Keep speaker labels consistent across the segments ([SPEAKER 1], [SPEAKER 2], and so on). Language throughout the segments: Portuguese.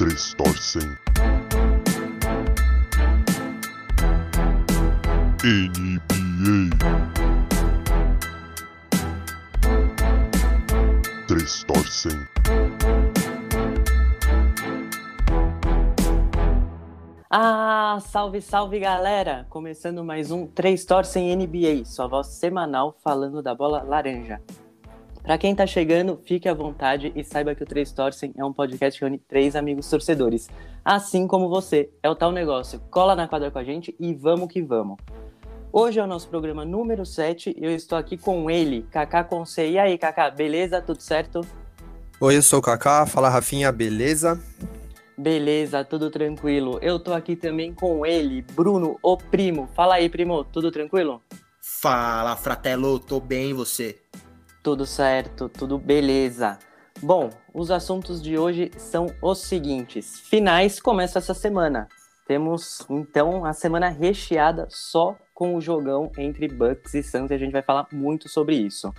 [SPEAKER 1] Três torcem. NBA. Três torcem.
[SPEAKER 2] Ah, salve, salve galera! Começando mais um Três Torcem NBA, sua voz semanal falando da bola laranja. Para quem tá chegando, fique à vontade e saiba que o Três Torcem é um podcast que une três amigos torcedores. Assim como você, é o tal negócio. Cola na quadra com a gente e vamos que vamos. Hoje é o nosso programa número 7 e eu estou aqui com ele, Kaká Conce. E aí, Kaká, beleza? Tudo certo?
[SPEAKER 3] Oi, eu sou o Kaká. Fala, Rafinha, beleza?
[SPEAKER 2] Beleza, tudo tranquilo. Eu tô aqui também com ele, Bruno, o primo. Fala aí, primo, tudo tranquilo?
[SPEAKER 4] Fala, Fratello, tô bem você?
[SPEAKER 2] Tudo certo, tudo beleza. Bom, os assuntos de hoje são os seguintes. Finais começam essa semana. Temos então a semana recheada só com o jogão entre Bucks e Suns e a gente vai falar muito sobre isso.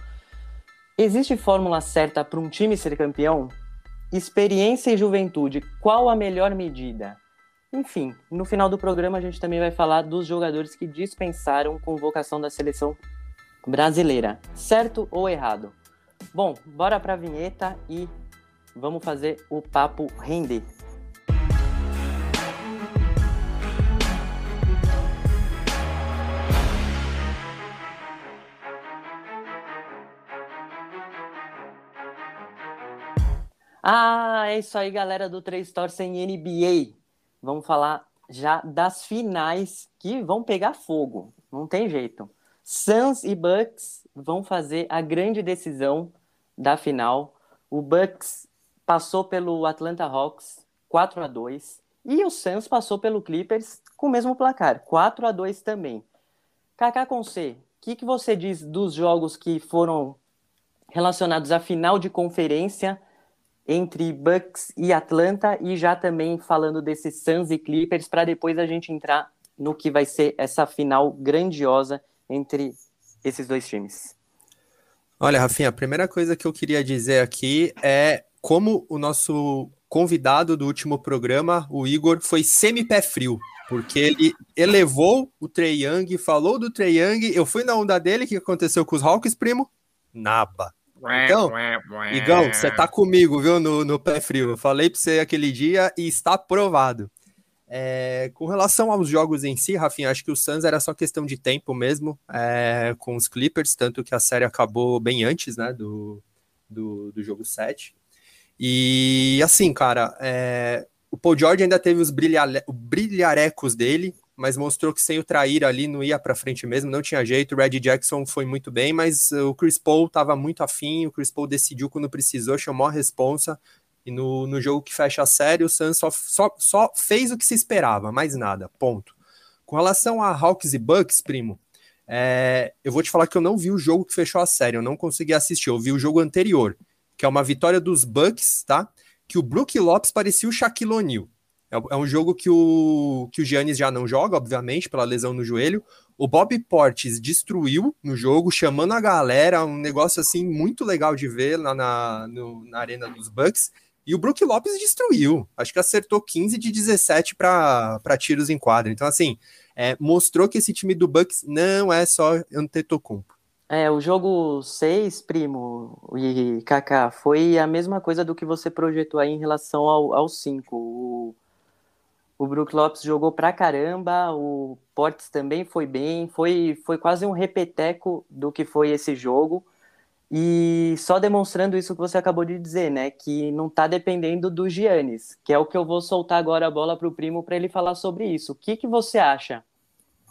[SPEAKER 2] Existe fórmula certa para um time ser campeão? Experiência e juventude, qual a melhor medida? Enfim, no final do programa a gente também vai falar dos jogadores que dispensaram convocação da seleção brasileira, certo ou errado? Bom, bora para a vinheta e vamos fazer o papo render. Ah, é isso aí, galera do Três Torcem NBA. Vamos falar já das finais que vão pegar fogo. Não tem jeito. Suns e Bucks vão fazer a grande decisão da final. O Bucks passou pelo Atlanta Hawks 4 a 2 e o Suns passou pelo Clippers com o mesmo placar, 4 a 2 também. Kaká Conce, o que, que você diz dos jogos que foram relacionados à final de conferência entre Bucks e Atlanta e já também falando desses Suns e Clippers para depois a gente entrar no que vai ser essa final grandiosa entre esses dois times.
[SPEAKER 3] Olha, Rafinha, a primeira coisa que eu queria dizer aqui é como o nosso convidado do último programa, o Igor, foi semi-pé frio, porque ele elevou o Trey Young, falou do Trey Young, eu fui na onda dele, o que aconteceu com os Hawks, primo? Naba. Então, Igão, você tá comigo, viu, no, no pé frio. Eu falei pra você aquele dia e está provado. É, com relação aos jogos em si, Rafinha, acho que o Suns era só questão de tempo mesmo é, com os Clippers, tanto que a série acabou bem antes né, do, do, do jogo 7. E assim, cara, é, o Paul George ainda teve os brilhare, brilharecos dele, mas mostrou que sem o trair ali não ia para frente mesmo, não tinha jeito. O Red Jackson foi muito bem, mas o Chris Paul estava muito afim, o Chris Paul decidiu quando precisou, chamou a responsa, e no, no jogo que fecha a série, o Suns só, só, só fez o que se esperava, mais nada, ponto. Com relação a Hawks e Bucks, primo, é, eu vou te falar que eu não vi o jogo que fechou a série, eu não consegui assistir, eu vi o jogo anterior, que é uma vitória dos Bucks, tá? Que o Brook Lopes parecia o Shaquille O'Neal. É, é um jogo que o, que o Giannis já não joga, obviamente, pela lesão no joelho. O Bob Portes destruiu no jogo, chamando a galera, um negócio assim muito legal de ver lá na, no, na arena dos Bucks. E o Brook Lopes destruiu. Acho que acertou 15 de 17 para tiros em quadra. Então, assim, é, mostrou que esse time do Bucks não é só Antetokounmpo.
[SPEAKER 2] É, o jogo 6, primo e Kaká, foi a mesma coisa do que você projetou aí em relação ao 5. O, o Brook Lopes jogou pra caramba, o Portes também foi bem, foi, foi quase um repeteco do que foi esse jogo. E só demonstrando isso que você acabou de dizer, né? Que não está dependendo do Giannis, que é o que eu vou soltar agora a bola para o primo para ele falar sobre isso. O que, que você acha?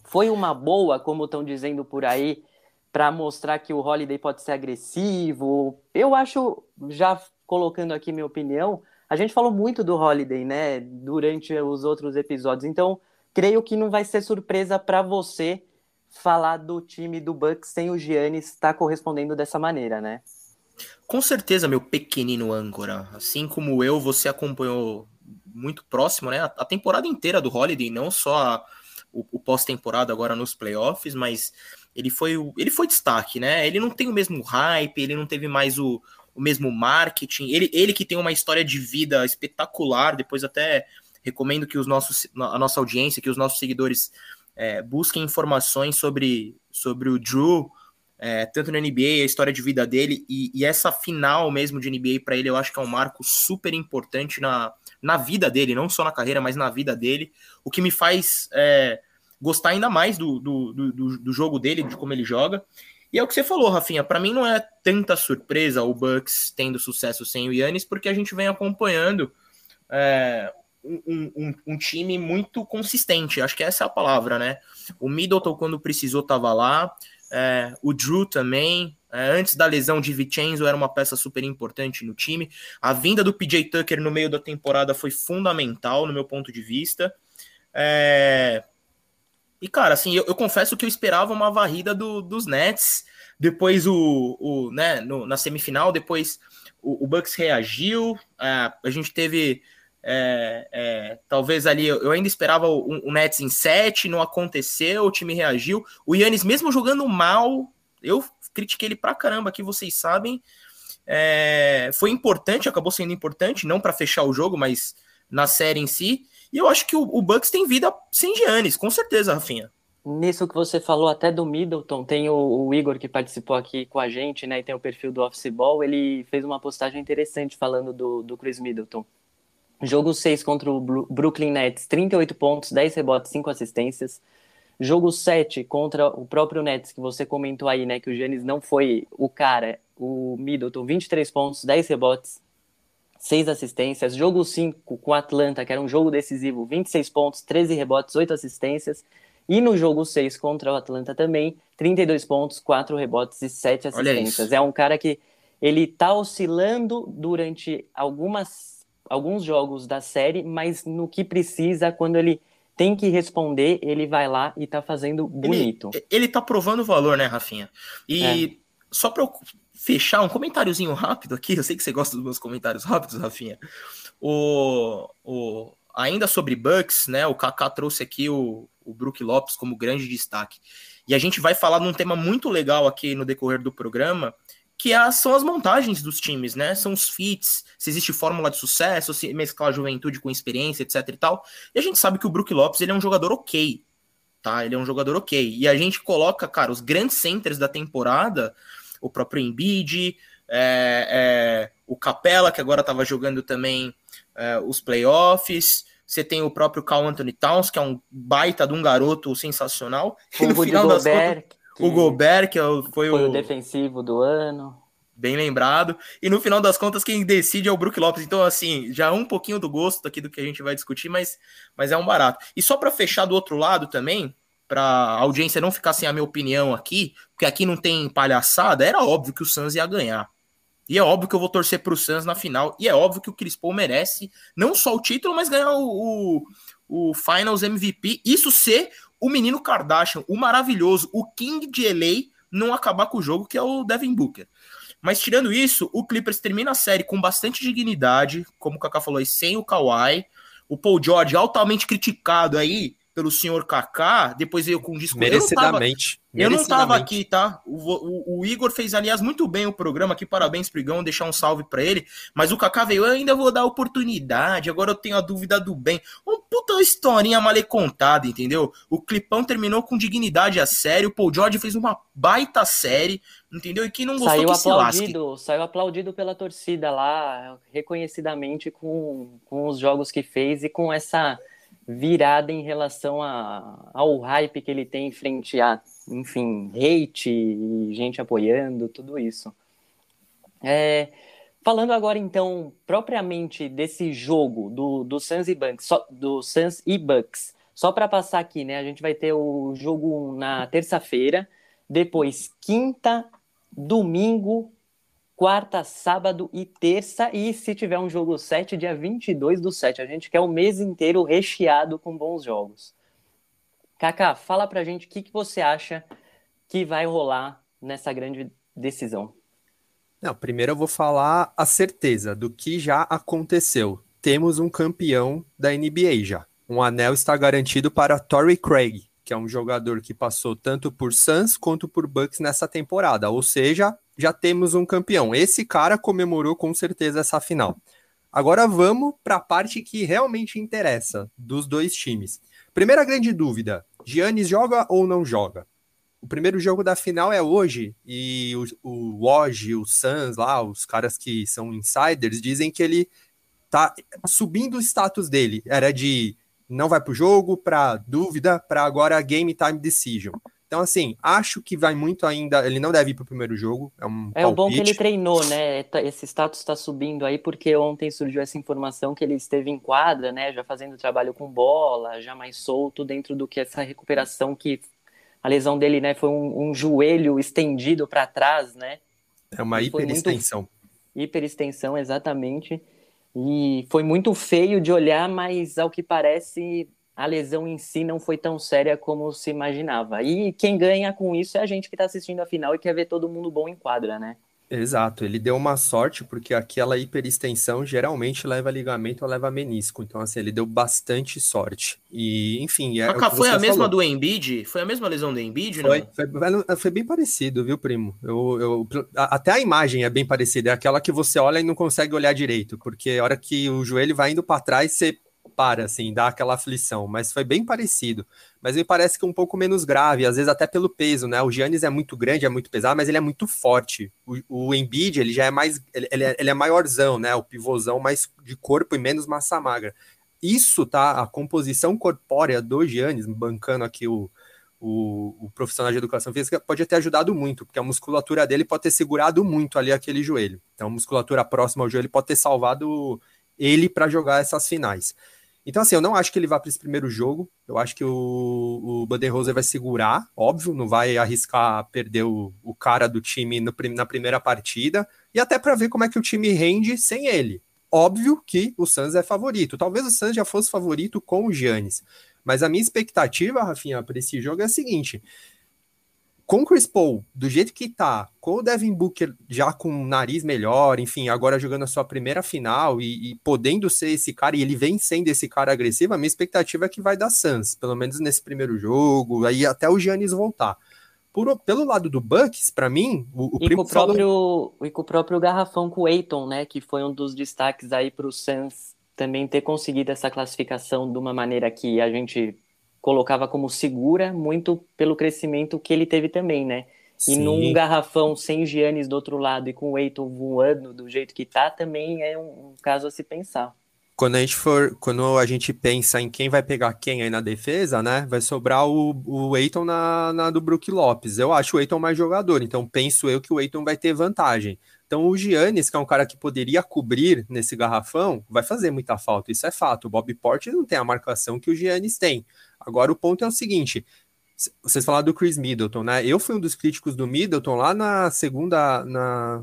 [SPEAKER 2] Foi uma boa, como estão dizendo por aí, para mostrar que o Holiday pode ser agressivo? Eu acho, já colocando aqui minha opinião, a gente falou muito do Holiday, né? Durante os outros episódios. Então, creio que não vai ser surpresa para você falar do time do Bucks sem o Giannis está correspondendo dessa maneira, né?
[SPEAKER 4] Com certeza, meu pequenino âncora. Assim como eu, você acompanhou muito próximo, né? A temporada inteira do Holiday, não só a, o, o pós-temporada agora nos playoffs, mas ele foi, ele foi destaque, né? Ele não tem o mesmo hype, ele não teve mais o, o mesmo marketing. Ele, ele que tem uma história de vida espetacular, depois até recomendo que os nossos, a nossa audiência, que os nossos seguidores é, busquem informações sobre, sobre o Drew, é, tanto na NBA, a história de vida dele, e, e essa final mesmo de NBA para ele, eu acho que é um marco super importante na, na vida dele, não só na carreira, mas na vida dele, o que me faz é, gostar ainda mais do, do, do, do, jogo dele, de como ele joga. E é o que você falou, Rafinha, para mim não é tanta surpresa o Bucks tendo sucesso sem o Yannis, porque a gente vem acompanhando é, um, um, um, time muito consistente, acho que essa é a palavra, né? O Middleton, quando precisou, estava lá, é, o Drew também, é, antes da lesão de Vincenzo, era uma peça super importante no time. A vinda do PJ Tucker no meio da temporada foi fundamental, no meu ponto de vista. É... E, cara, assim, eu, eu, confesso que eu esperava uma varrida do, dos Nets. Depois, o, o né, no, na semifinal, depois o, o Bucks reagiu. É, a gente teve é, é, talvez ali eu ainda esperava o, o, Nets em 7, não aconteceu, o time reagiu. O Yannis, mesmo jogando mal, eu critiquei ele pra caramba aqui, vocês sabem. É, foi importante, acabou sendo importante, não para fechar o jogo, mas na série em si. E eu acho que o, o Bucks tem vida sem Giannis, com certeza, Rafinha.
[SPEAKER 2] Nisso que você falou até do Middleton, tem o, o, Igor que participou aqui com a gente, né? E tem o perfil do Office Ball, ele fez uma postagem interessante falando do, do Chris Middleton. Jogo 6 contra o Brooklyn Nets, 38 pontos, 10 rebotes, 5 assistências. Jogo 7 contra o próprio Nets, que você comentou aí, né? Que o Giannis não foi o cara, o Middleton, 23 pontos, 10 rebotes, 6 assistências. Jogo 5 com o Atlanta, que era um jogo decisivo, 26 pontos, 13 rebotes, 8 assistências. E no jogo 6 contra o Atlanta também, 32 pontos, 4 rebotes e 7 assistências. É um cara que ele tá oscilando durante algumas alguns jogos da série, mas no que precisa, quando ele tem que responder, ele vai lá e tá fazendo bonito.
[SPEAKER 4] Ele, ele tá provando valor, né, Rafinha? E é. só pra eu fechar, um comentáriozinho rápido aqui, eu sei que você gosta dos meus comentários rápidos, Rafinha. O, o, ainda sobre Bucks, né, o Kaká trouxe aqui o, o Brook Lopes como grande destaque. E a gente vai falar num tema muito legal aqui no decorrer do programa, que é, são as montagens dos times, né? São os fits, se existe fórmula de sucesso, se mesclar juventude com experiência, etc e tal. E a gente sabe que o Brook Lopes, ele é um jogador ok, tá? Ele é um jogador ok. E a gente coloca, cara, os grandes centers da temporada, o próprio Embiid, é, é, o Capella, que agora estava jogando também é, os playoffs, você tem o próprio Carl Anthony Towns, que é um baita de um garoto sensacional.
[SPEAKER 2] O e no final das contas,
[SPEAKER 4] o Gobert, que é foi,
[SPEAKER 2] foi o... o defensivo do ano.
[SPEAKER 4] Bem lembrado. E no final das contas, quem decide é o Brook Lopes. Então, assim, já um pouquinho do gosto aqui do que a gente vai discutir, mas, mas é um barato. E só para fechar do outro lado também, para a audiência não ficar sem a minha opinião aqui, porque aqui não tem palhaçada, era óbvio que o Suns ia ganhar. E é óbvio que eu vou torcer para o Suns na final. E é óbvio que o Chris Paul merece não só o título, mas ganhar o, o, o Finals MVP. Isso ser o menino Kardashian, o maravilhoso, o King de LA, não acabar com o jogo, que é o Devin Booker. Mas tirando isso, o Clippers termina a série com bastante dignidade, como o Kaká falou aí, sem o Kawhi. O Paul George altamente criticado aí pelo senhor Kaká, depois veio com um disco.
[SPEAKER 3] Merecidamente.
[SPEAKER 4] Eu não estava aqui, tá? O, o, o, Igor fez, aliás, muito bem o programa aqui. Parabéns, Prigão, deixar um salve para ele. Mas o Kaká veio, eu ainda vou dar oportunidade. Agora eu tenho a dúvida do bem. Um puta historinha mal contada, entendeu? O Clipão terminou com dignidade a série. O Paul George fez uma baita série, entendeu? E quem não gostou
[SPEAKER 2] saiu
[SPEAKER 4] que
[SPEAKER 2] aplaudido, Saiu aplaudido pela torcida lá, reconhecidamente com, com os jogos que fez e com essa virada em relação a, ao hype que ele tem frente a, enfim, hate e gente apoiando, tudo isso. É, falando agora, então, propriamente desse jogo do, do Suns e Bucks, só, do Suns e Bucks, só para passar aqui, né, a gente vai ter o jogo na terça-feira, depois quinta, domingo, quarta, sábado e terça. E se tiver um jogo 7, dia 22 do 7. A gente quer o mês inteiro recheado com bons jogos. Kaká, fala pra gente o que, que você acha que vai rolar nessa grande decisão.
[SPEAKER 3] Não, primeiro eu vou falar a certeza do que já aconteceu. Temos um campeão da NBA já. Um anel está garantido para Torrey Craig, que é um jogador que passou tanto por Suns quanto por Bucks nessa temporada. Ou seja, já temos um campeão. Esse cara comemorou com certeza essa final. Agora vamos para a parte que realmente interessa dos dois times. Primeira grande dúvida: Giannis joga ou não joga? O primeiro jogo da final é hoje e o, o Woj, o Suns lá, os caras que são insiders, dizem que ele tá subindo o status dele. Era de não vai pro jogo, para dúvida, para agora game time decision. Então, assim, acho que vai muito ainda. Ele não deve ir pro primeiro jogo. É, um
[SPEAKER 2] é o bom que ele treinou, né? Tá, esse status está subindo aí, porque ontem surgiu essa informação que ele esteve em quadra, né? Já fazendo trabalho com bola, já mais solto dentro do que essa recuperação que a lesão dele, né? Foi um, um joelho estendido para trás, né?
[SPEAKER 3] É uma hiperextensão.
[SPEAKER 2] Hiperextensão, exatamente. E foi muito feio de olhar, mas ao que parece a lesão em si não foi tão séria como se imaginava. E quem ganha com isso é a gente que está assistindo a final e quer ver todo mundo bom em quadra, né?
[SPEAKER 3] Exato, ele deu uma sorte porque aquela hiperextensão geralmente leva ligamento ou leva menisco. Então, assim, ele deu bastante sorte. E, enfim.
[SPEAKER 4] É Cacá, foi a mesma do Embiid? Foi a mesma lesão do Embiid?
[SPEAKER 3] Foi, foi, foi, bem parecido, viu, primo? Eu, eu, até a imagem é bem parecida. É aquela que você olha e não consegue olhar direito, porque a hora que o joelho vai indo para trás, você para, assim, dá aquela aflição, mas foi bem parecido. Mas me parece que um pouco menos grave, às vezes até pelo peso, né? O Giannis é muito grande, é muito pesado, mas ele é muito forte. O, o Embiid, ele já é mais, ele, ele, é, ele é maiorzão, né? O pivôzão mais de corpo e menos massa magra. Isso, tá? A composição corpórea do Giannis, bancando aqui o, o, o, profissional de educação física pode ter ajudado muito, porque a musculatura dele pode ter segurado muito ali aquele joelho. Então, a musculatura próxima ao joelho pode ter salvado ele para jogar essas finais. Então, assim, eu não acho que ele vá para esse primeiro jogo. Eu acho que o, o Budenholzer vai segurar, óbvio, não vai arriscar perder o, o cara do time no, na primeira partida. E até para ver como é que o time rende sem ele. Óbvio que o Suns é favorito. Talvez o Suns já fosse favorito com o Giannis. Mas a minha expectativa, Rafinha, para esse jogo é a seguinte: com o Chris Paul, do jeito que tá, com o Devin Booker já com o nariz melhor, enfim, agora jogando a sua primeira final e, e, podendo ser esse cara, e ele vem sendo esse cara agressivo, a minha expectativa é que vai dar Suns, pelo menos nesse primeiro jogo, aí até o Giannis voltar. Por, pelo lado do Bucks, para mim, o, o
[SPEAKER 2] e com o próprio falou... E com o próprio garrafão com o Aiton, né, que foi um dos destaques aí para o Suns também ter conseguido essa classificação de uma maneira que a gente colocava como segura, muito pelo crescimento que ele teve também, né? E Sim. num garrafão sem Giannis do outro lado e com o Eiton voando do jeito que tá, também é um, um, caso a se pensar.
[SPEAKER 3] Quando a gente for, quando a gente pensa em quem vai pegar quem aí na defesa, né? Vai sobrar o, o Eiton na, na do Brook Lopes. Eu acho o Eiton mais jogador, então penso eu que o Eiton vai ter vantagem. Então o Giannis, que é um cara que poderia cobrir nesse garrafão, vai fazer muita falta, isso é fato. O Bob Porter não tem a marcação que o Giannis tem. Agora o ponto é o seguinte: vocês falaram do Chris Middleton, né? Eu fui um dos críticos do Middleton lá na segunda. Na,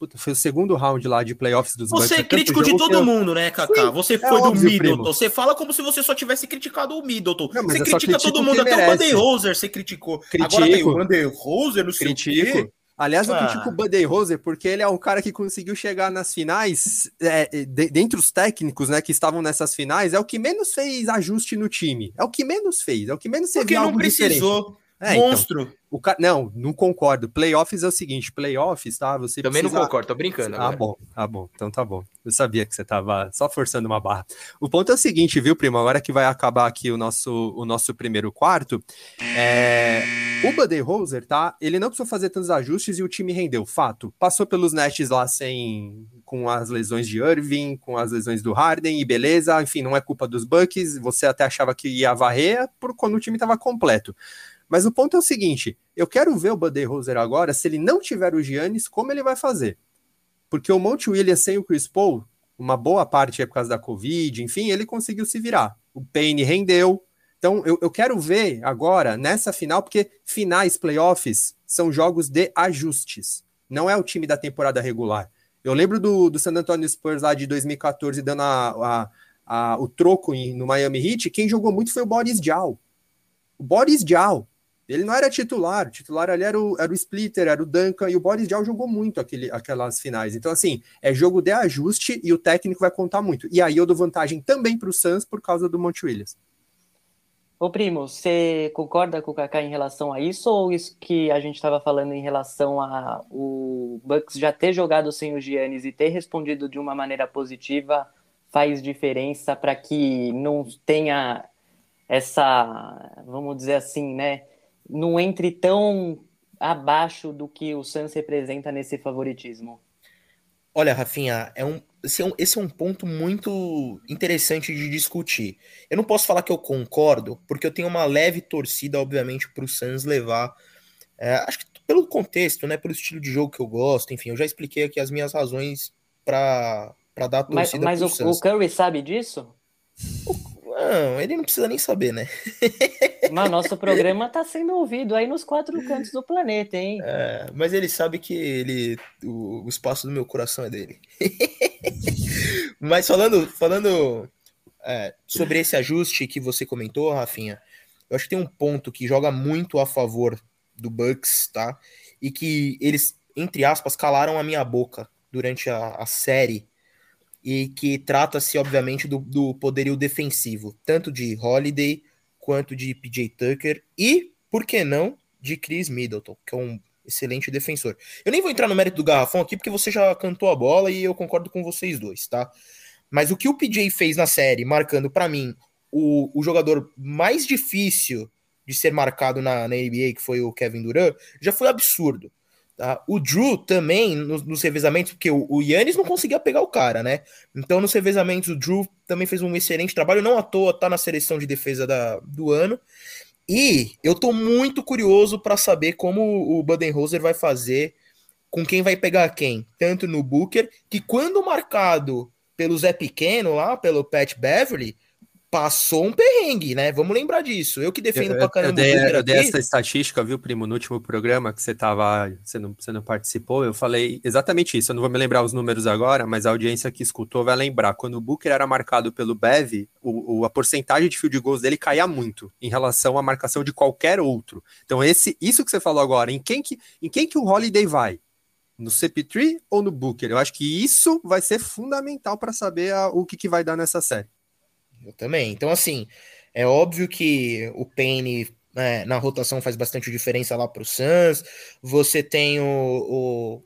[SPEAKER 3] Puta, foi o segundo round lá de playoffs dos
[SPEAKER 4] Você é crítico de todo eu... mundo, né, Kaká? Sim, você é foi é do óbvio, Middleton. Primo. Você fala como se você só tivesse criticado o Middleton. Não, você critica todo mundo, até merece. o Buddy Roser você criticou.
[SPEAKER 3] Critico. Agora tem o Buddy Roser, não sei critico. o quê. Aliás, eu ah. critico o Buddy Rose porque ele é um cara que conseguiu chegar nas finais, é, de, dentre os técnicos né, que estavam nessas finais, é o que menos fez ajuste no time. É o que menos fez, é o que menos
[SPEAKER 4] Porque não precisou. Diferente. É, então, Monstro. Então,
[SPEAKER 3] o ca... Não, não concordo. Playoffs é o seguinte: playoffs, tá? Você
[SPEAKER 4] Também precisa... não concordo, tô brincando.
[SPEAKER 3] Ah, bom, ah, bom. Então tá bom. Eu sabia que você tava só forçando uma barra. O ponto é o seguinte, viu, primo? Agora que vai acabar aqui o nosso, o nosso primeiro quarto, é... o Buddy Roser, tá? Ele não precisou fazer tantos ajustes e o time rendeu. Fato. Passou pelos Nets lá sem. com as lesões de Irving, com as lesões do Harden e beleza. Enfim, não é culpa dos Bucks. Você até achava que ia varrer por quando o time tava completo. Mas o ponto é o seguinte: eu quero ver o Buddy Roser agora, se ele não tiver o Giannis, como ele vai fazer? Porque o Monte Williams sem o Chris Paul, uma boa parte é por causa da Covid, enfim, ele conseguiu se virar. O Payne rendeu. Então, eu, eu quero ver agora, nessa final, porque finais, playoffs, são jogos de ajustes. Não é o time da temporada regular. Eu lembro do, do San Antonio Spurs lá de 2014 dando a, a, a, o troco em, no Miami Heat. Quem jogou muito foi o Boris Diaw. O Boris Diaw ele não era titular, o titular ali era o, era o Splitter, era o Duncan, e o Boris Diaw jogou muito aquele, aquelas finais. Então, assim, é jogo de ajuste e o técnico vai contar muito. E aí eu dou vantagem também para o Suns por causa do Monte Williams.
[SPEAKER 2] Ô, primo, você concorda com o Kaká em relação a isso ou isso que a gente estava falando em relação a o Bucks já ter jogado sem o Giannis e ter respondido de uma maneira positiva faz diferença para que não tenha essa, vamos dizer assim, né, não entre tão abaixo do que o Suns representa nesse favoritismo?
[SPEAKER 4] Olha, Rafinha, é um, esse, é um, esse é um ponto muito interessante de discutir. Eu não posso falar que eu concordo, porque eu tenho uma leve torcida, obviamente, para o Suns levar. É, acho que pelo contexto, né, pelo estilo de jogo que eu gosto, enfim, eu já expliquei aqui as minhas razões para dar torcida
[SPEAKER 2] Mas, mas o, o Curry sabe disso?
[SPEAKER 4] Não, ele não precisa nem saber, né?
[SPEAKER 2] Mas nosso programa está sendo ouvido aí nos quatro cantos do planeta, hein?
[SPEAKER 4] É, mas ele sabe que ele, o, o espaço do meu coração é dele. mas falando, falando é, sobre esse ajuste que você comentou, Rafinha, eu acho que tem um ponto que joga muito a favor do Bucks, tá? E que eles, entre aspas, calaram a minha boca durante a, a série e que trata-se, obviamente, do, do poderio defensivo, tanto de Holiday quanto de PJ Tucker e, por que não, de Chris Middleton, que é um excelente defensor. Eu nem vou entrar no mérito do garrafão aqui, porque você já cantou a bola e eu concordo com vocês dois, tá? Mas o que o PJ fez na série, marcando para mim o, o jogador mais difícil de ser marcado na, na NBA, que foi o Kevin Durant, já foi absurdo. Tá? O Drew também, nos, nos revezamentos, porque o, Yannis não conseguia pegar o cara, né? Então, nos revezamentos, o Drew também fez um excelente trabalho, não à toa, tá na seleção de defesa da, do ano. E eu tô muito curioso para saber como o Budenholzer vai fazer, com quem vai pegar quem, tanto no Booker, que quando marcado pelo Zé Pequeno lá, pelo Pat Beverly, passou um perrengue, né? Vamos lembrar disso. Eu que defendo
[SPEAKER 3] eu,
[SPEAKER 4] pra caramba
[SPEAKER 3] eu dei, eu dei essa estatística, viu, primo, no último programa que você tava, você não, você não participou, eu falei exatamente isso. Eu não vou me lembrar os números agora, mas a audiência que escutou vai lembrar. Quando o Booker era marcado pelo Bev, o, o, a porcentagem de field goals dele caía muito em relação à marcação de qualquer outro. Então, esse, isso que você falou agora, em quem que, em quem que o Holiday vai? No CP3 ou no Booker? Eu acho que isso vai ser fundamental para saber a, o que, que vai dar nessa série.
[SPEAKER 4] Eu também. Então, assim, é óbvio que o Payne é, na rotação faz bastante diferença lá para o Suns. Você tem o,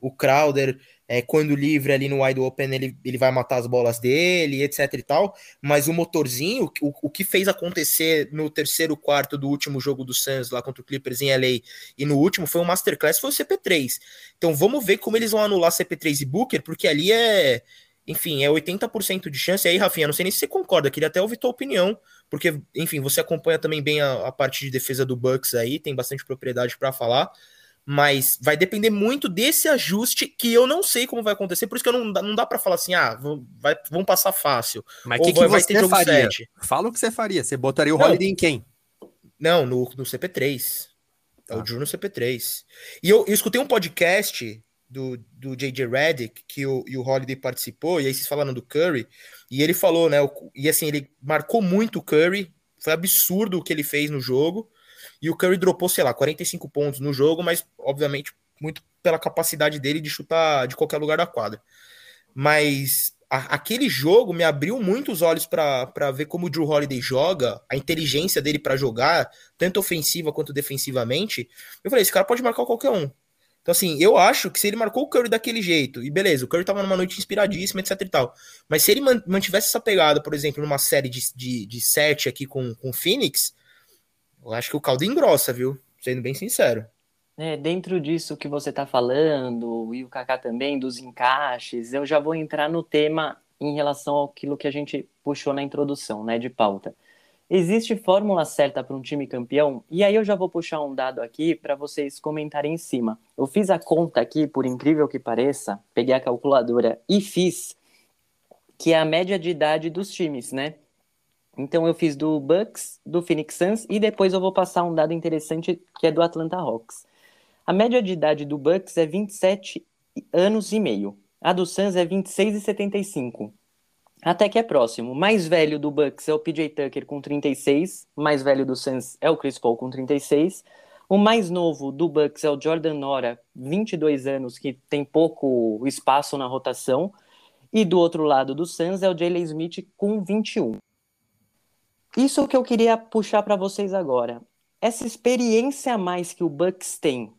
[SPEAKER 4] o, o Crowder, é, quando livre ali no wide open, ele, ele vai matar as bolas dele, etc e tal. Mas o motorzinho, o, o que fez acontecer no terceiro quarto do último jogo do Suns lá contra o Clippers em LA e no último foi um masterclass, foi o CP3. Então vamos ver como eles vão anular CP3 e Booker, porque ali é enfim, é 80% de chance. E aí, Rafinha, não sei nem se você concorda, queria até ouvir tua opinião, porque, enfim, você acompanha também bem a, a parte de defesa do Bucks aí, tem bastante propriedade para falar, mas vai depender muito desse ajuste que eu não sei como vai acontecer, por isso que eu não, não dá para falar assim, ah, vai, vão passar fácil.
[SPEAKER 3] Mas o que, que vai, você vai faria? 7. Fala o que você faria, você botaria o não, Holiday em quem?
[SPEAKER 4] Não, no, no CP3. É o Drew no CP3. E eu, eu escutei um podcast do, do J.J. Redick, que o, e o Holiday participou, e aí vocês falaram do Curry, e ele falou, né, e assim, ele marcou muito o Curry, foi absurdo o que ele fez no jogo, e o Curry dropou, sei lá, 45 pontos no jogo, mas obviamente muito pela capacidade dele de chutar de qualquer lugar da quadra. Mas a, aquele jogo me abriu muito os olhos para ver como o Drew Holiday joga, a inteligência dele para jogar, tanto ofensiva quanto defensivamente. Eu falei, esse cara pode marcar qualquer um. Então, assim, eu acho que se ele marcou o Curry daquele jeito, e beleza, o Curry tava numa noite inspiradíssima, etc e tal, mas se ele mantivesse essa pegada, por exemplo, numa série de, de, de sete aqui com, com o Phoenix, eu acho que o caldo engrossa, viu? Sendo bem sincero.
[SPEAKER 2] É, dentro disso que você tá falando, e o Kaká também, dos encaixes, eu já vou entrar no tema em relação àquilo que a gente puxou na introdução, né, de pauta. Existe fórmula certa para um time campeão? E aí eu já vou puxar um dado aqui para vocês comentarem em cima. Eu fiz a conta aqui, por incrível que pareça, peguei a calculadora e fiz que é a média de idade dos times, né? Então eu fiz do Bucks, do Phoenix Suns e depois eu vou passar um dado interessante que é do Atlanta Hawks. A média de idade do Bucks é 27 anos e meio. A do Suns é 26 e 75. Até que é próximo. Mais velho do Bucks é o PJ Tucker com 36, o mais velho do Suns é o Chris Paul com 36. O mais novo do Bucks é o Jordan Nora, 22 anos, que tem pouco espaço na rotação. E do outro lado do Suns é o Jalen Smith com 21. isso que eu queria puxar para vocês agora. Essa experiência a mais que o Bucks tem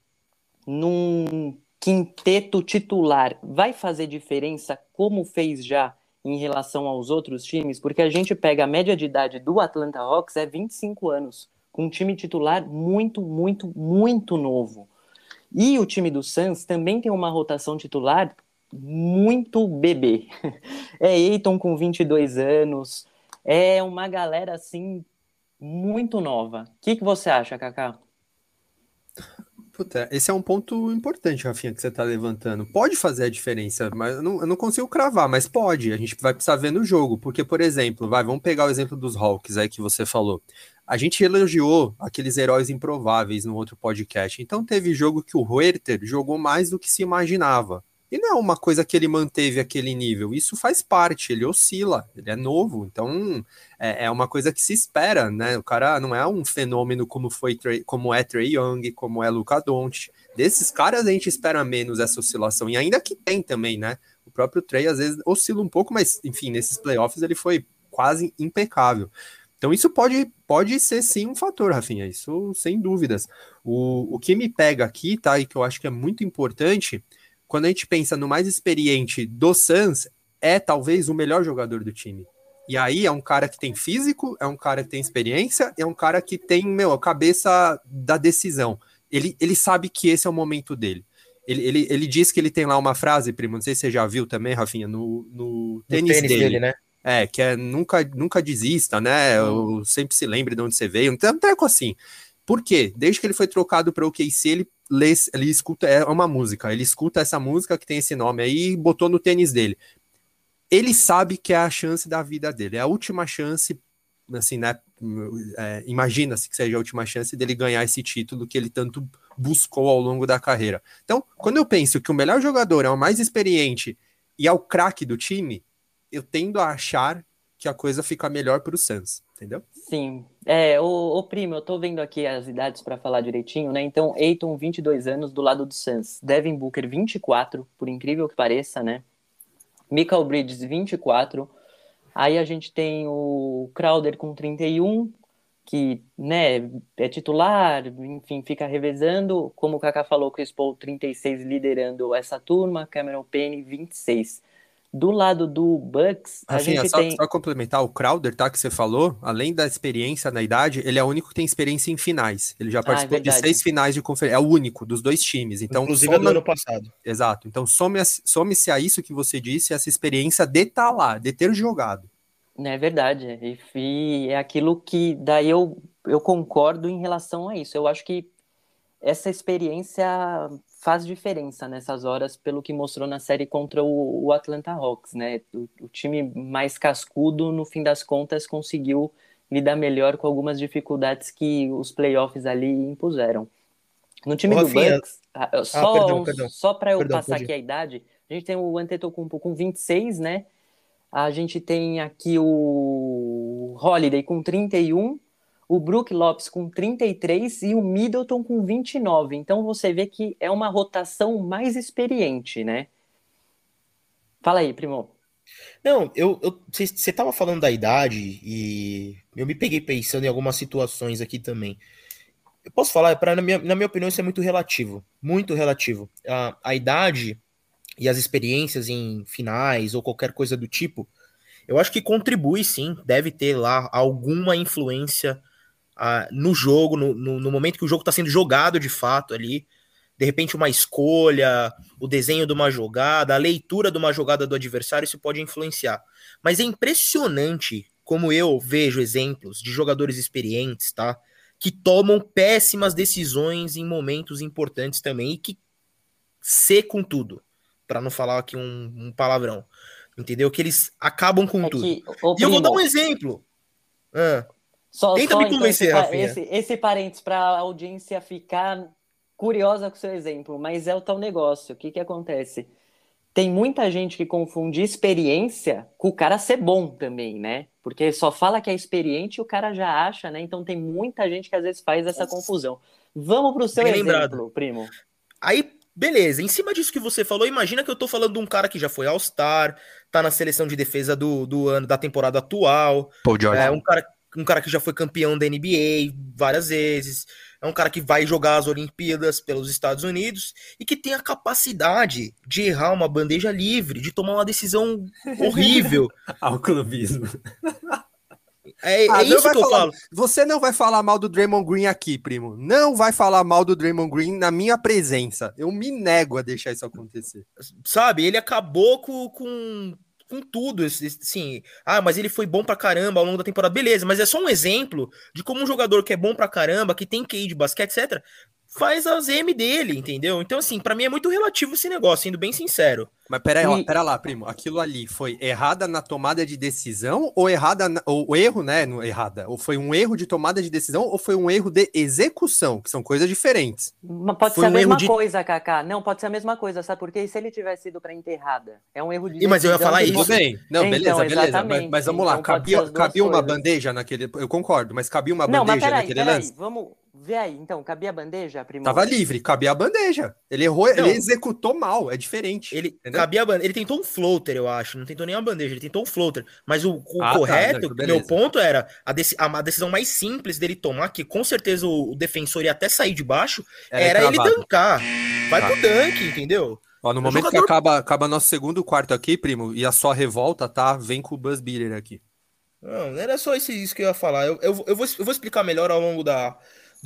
[SPEAKER 2] num quinteto titular vai fazer diferença como fez já em relação aos outros times? Porque a gente pega a média de idade do Atlanta Hawks é 25 anos, com um time titular muito, muito, muito novo. E o time do Suns também tem uma rotação titular muito bebê. É Eiton com 22 anos, é uma galera assim muito nova. O que, que você acha, Kaká?
[SPEAKER 3] Puta, esse é um ponto importante, Rafinha, que você está levantando. Pode fazer a diferença, mas eu não, eu não, consigo cravar, mas pode. A gente vai precisar ver no jogo, porque, por exemplo, vai, vamos pegar o exemplo dos Hawks aí que você falou. A gente elogiou aqueles heróis improváveis no outro podcast. Então teve jogo que o Huerter jogou mais do que se imaginava. E não é uma coisa que ele manteve aquele nível, isso faz parte, ele oscila, ele é novo, então é, é uma coisa que se espera, né? O cara não é um fenômeno como foi como é Trey Young, como é Luca Doncic. Desses caras a gente espera menos essa oscilação, e ainda que tem também, né? O próprio Trey às vezes oscila um pouco, mas enfim, nesses playoffs ele foi quase impecável. Então isso pode, pode ser sim um fator, Rafinha, isso sem dúvidas. O, o que me pega aqui, tá, e que eu acho que é muito importante, quando a gente pensa no mais experiente do Suns, é talvez o melhor jogador do time. E aí é um cara que tem físico, é um cara que tem experiência, é um cara que tem, meu, a cabeça da decisão. Ele, ele sabe que esse é o momento dele. Ele, ele, ele diz que ele tem lá uma frase, primo, não sei se você já viu também, Rafinha, no, no tênis, tênis dele, dele, né? É, que é nunca, nunca desista, né? Hum. sempre se lembre de onde você veio. Então, é um treco assim. Por quê? Desde que ele foi trocado para o KC, ele lê, ele escuta, é uma música, ele escuta essa música que tem esse nome aí e botou no tênis dele. Ele sabe que é a chance da vida dele, é a última chance, assim, né? É, Imagina-se que seja a última chance dele ganhar esse título que ele tanto buscou ao longo da carreira. Então, quando eu penso que o melhor jogador é o mais experiente e é o craque do time, eu tendo a achar que a coisa fica melhor para o Suns, entendeu?
[SPEAKER 2] Sim. É, o, primo, eu tô vendo aqui as idades para falar direitinho, né? Então, Eiton, 22 anos, do lado do Suns. Devin Booker, 24, por incrível que pareça, né? Michael Bridges, 24. Aí a gente tem o Crowder com 31, que, né, é titular, enfim, fica revezando. Como o Kaká falou, Chris Paul, 36, liderando essa turma. Cameron Payne, 26. Do lado do Bucks, a
[SPEAKER 3] assim,
[SPEAKER 2] gente
[SPEAKER 3] só,
[SPEAKER 2] tem...
[SPEAKER 3] Só complementar, o Crowder, tá, que você falou, além da experiência na idade, ele é o único que tem experiência em finais. Ele já ah, é participou ah, de seis finais de conferência. É o único dos dois times. Então,
[SPEAKER 4] Inclusive soma... do ano passado.
[SPEAKER 3] Exato. Então, some-se some a isso que você disse, essa experiência de estar tá lá, de ter jogado.
[SPEAKER 2] É verdade. E, e é aquilo que daí eu, eu concordo em relação a isso. Eu acho que essa experiência faz diferença nessas horas, pelo que mostrou na série contra o, o Atlanta Hawks, né? O, o, time mais cascudo, no fim das contas, conseguiu lidar melhor com algumas dificuldades que os playoffs ali impuseram. No time Ô, do Bucks, ah, só, perdão, perdão. só para eu perdão, passar aqui a idade, a gente tem o Antetokounmpo com 26, né? A gente tem aqui o Holiday com 31, o Brook Lopes com 33 e o Middleton com 29. Então você vê que é uma rotação mais experiente, né? Fala aí, primo.
[SPEAKER 4] Não, eu você estava falando da idade e eu me peguei pensando em algumas situações aqui também. Eu posso falar, pra, na, minha, na minha opinião, isso é muito relativo. Muito relativo. A, a idade e as experiências em finais ou qualquer coisa do tipo, eu acho que contribui sim, deve ter lá alguma influência no jogo, no, no, no, momento que o jogo está sendo jogado de fato ali. De repente, uma escolha, o desenho de uma jogada, a leitura de uma jogada do adversário, isso pode influenciar. Mas é impressionante como eu vejo exemplos de jogadores experientes, tá? Que tomam péssimas decisões em momentos importantes também e que secam tudo, para não falar aqui um, um, palavrão. Entendeu? Que eles acabam com é tudo. Que, e eu vou dar um exemplo. Ah.
[SPEAKER 2] Só, Tenta só, me então, convencer, então, esse, esse, esse parênteses para a audiência ficar curiosa com o seu exemplo, mas é o tal negócio. O que, que acontece? Tem muita gente que confunde experiência com o cara ser bom também, né? Porque só fala que é experiente e o cara já acha, né? Então tem muita gente que às vezes faz essa confusão. Vamos para o seu Bem exemplo, lembrado. primo.
[SPEAKER 4] Aí, beleza. Em cima disso que você falou, imagina que eu tô falando de um cara que já foi All-Star, tá na seleção de defesa do, do ano da temporada atual.
[SPEAKER 3] Paul George.
[SPEAKER 4] É um cara um cara que já foi campeão da NBA várias vezes, é um cara que vai jogar as Olimpíadas pelos Estados Unidos e que tem a capacidade de errar uma bandeja livre, de tomar uma decisão horrível.
[SPEAKER 3] Ao clubismo.
[SPEAKER 4] É,
[SPEAKER 3] Ah,
[SPEAKER 4] é isso
[SPEAKER 3] vai
[SPEAKER 4] que eu
[SPEAKER 3] falar-
[SPEAKER 4] falo.
[SPEAKER 3] Você não vai falar mal do Draymond Green aqui, primo. Não vai falar mal do Draymond Green na minha presença. Eu me nego a deixar isso acontecer.
[SPEAKER 4] Sabe, ele acabou com, com, com tudo. Assim, ah, mas ele foi bom pra caramba ao longo da temporada. Beleza, mas é só um exemplo de como um jogador que é bom pra caramba, que tem QI de basquete, etc., faz as M dele, entendeu? Então, assim, pra mim é muito relativo esse negócio, sendo bem sincero.
[SPEAKER 3] Mas pera aí, ó,
[SPEAKER 2] E-
[SPEAKER 3] pera lá, primo. Aquilo ali foi errada na tomada de decisão ou errada, na, ou o erro, né? No, errada. Ou foi um erro de tomada de decisão ou foi um erro de execução, que são coisas diferentes.
[SPEAKER 2] Mas pode
[SPEAKER 4] Foi
[SPEAKER 2] ser a
[SPEAKER 4] um erro
[SPEAKER 2] mesma
[SPEAKER 4] de-
[SPEAKER 2] coisa, Kaká. Não, pode ser a mesma coisa, sabe? Porque se ele tivesse ido pra enterrada, é um erro de.
[SPEAKER 4] Ih, mas eu ia falar isso.
[SPEAKER 3] Tudo bem. Não,
[SPEAKER 2] Então,
[SPEAKER 3] beleza, beleza. Mas, mas vamos lá,
[SPEAKER 2] Então
[SPEAKER 3] cabia, cabia uma
[SPEAKER 2] coisas.
[SPEAKER 3] bandeja naquele. Eu concordo, mas cabia uma
[SPEAKER 2] Não, mas
[SPEAKER 3] bandeja
[SPEAKER 2] peraí,
[SPEAKER 3] naquele
[SPEAKER 2] peraí.
[SPEAKER 3] lance?
[SPEAKER 2] Vamos ver aí. Então, cabia a bandeja, primo?
[SPEAKER 3] Tava livre, cabia a bandeja. Ele errou,
[SPEAKER 4] Não.
[SPEAKER 3] ele executou mal, é diferente.
[SPEAKER 4] Ele
[SPEAKER 3] Entendeu?
[SPEAKER 4] cabia a ban- ele tentou um floater, eu acho. Não tentou nem uma bandeja, ele tentou um floater. Mas o, o
[SPEAKER 3] Ah, tá,
[SPEAKER 4] correto,
[SPEAKER 3] beleza.
[SPEAKER 4] meu ponto era a, deci- a- a decisão mais simples dele tomar, que com certeza o, o defensor ia até sair de baixo, era, ele
[SPEAKER 3] cravado.
[SPEAKER 4] dancar. Vai
[SPEAKER 3] Tá.
[SPEAKER 4] pro dunk, entendeu?
[SPEAKER 3] Ó, no
[SPEAKER 4] O
[SPEAKER 3] momento que
[SPEAKER 4] jogador-
[SPEAKER 3] acaba, acaba nosso segundo quarto aqui, primo, e a sua revolta, tá? Vem com o Buzz Beater aqui.
[SPEAKER 4] Não, não era só isso, isso que eu ia falar. Eu, eu, eu, vou, eu vou explicar melhor ao longo da,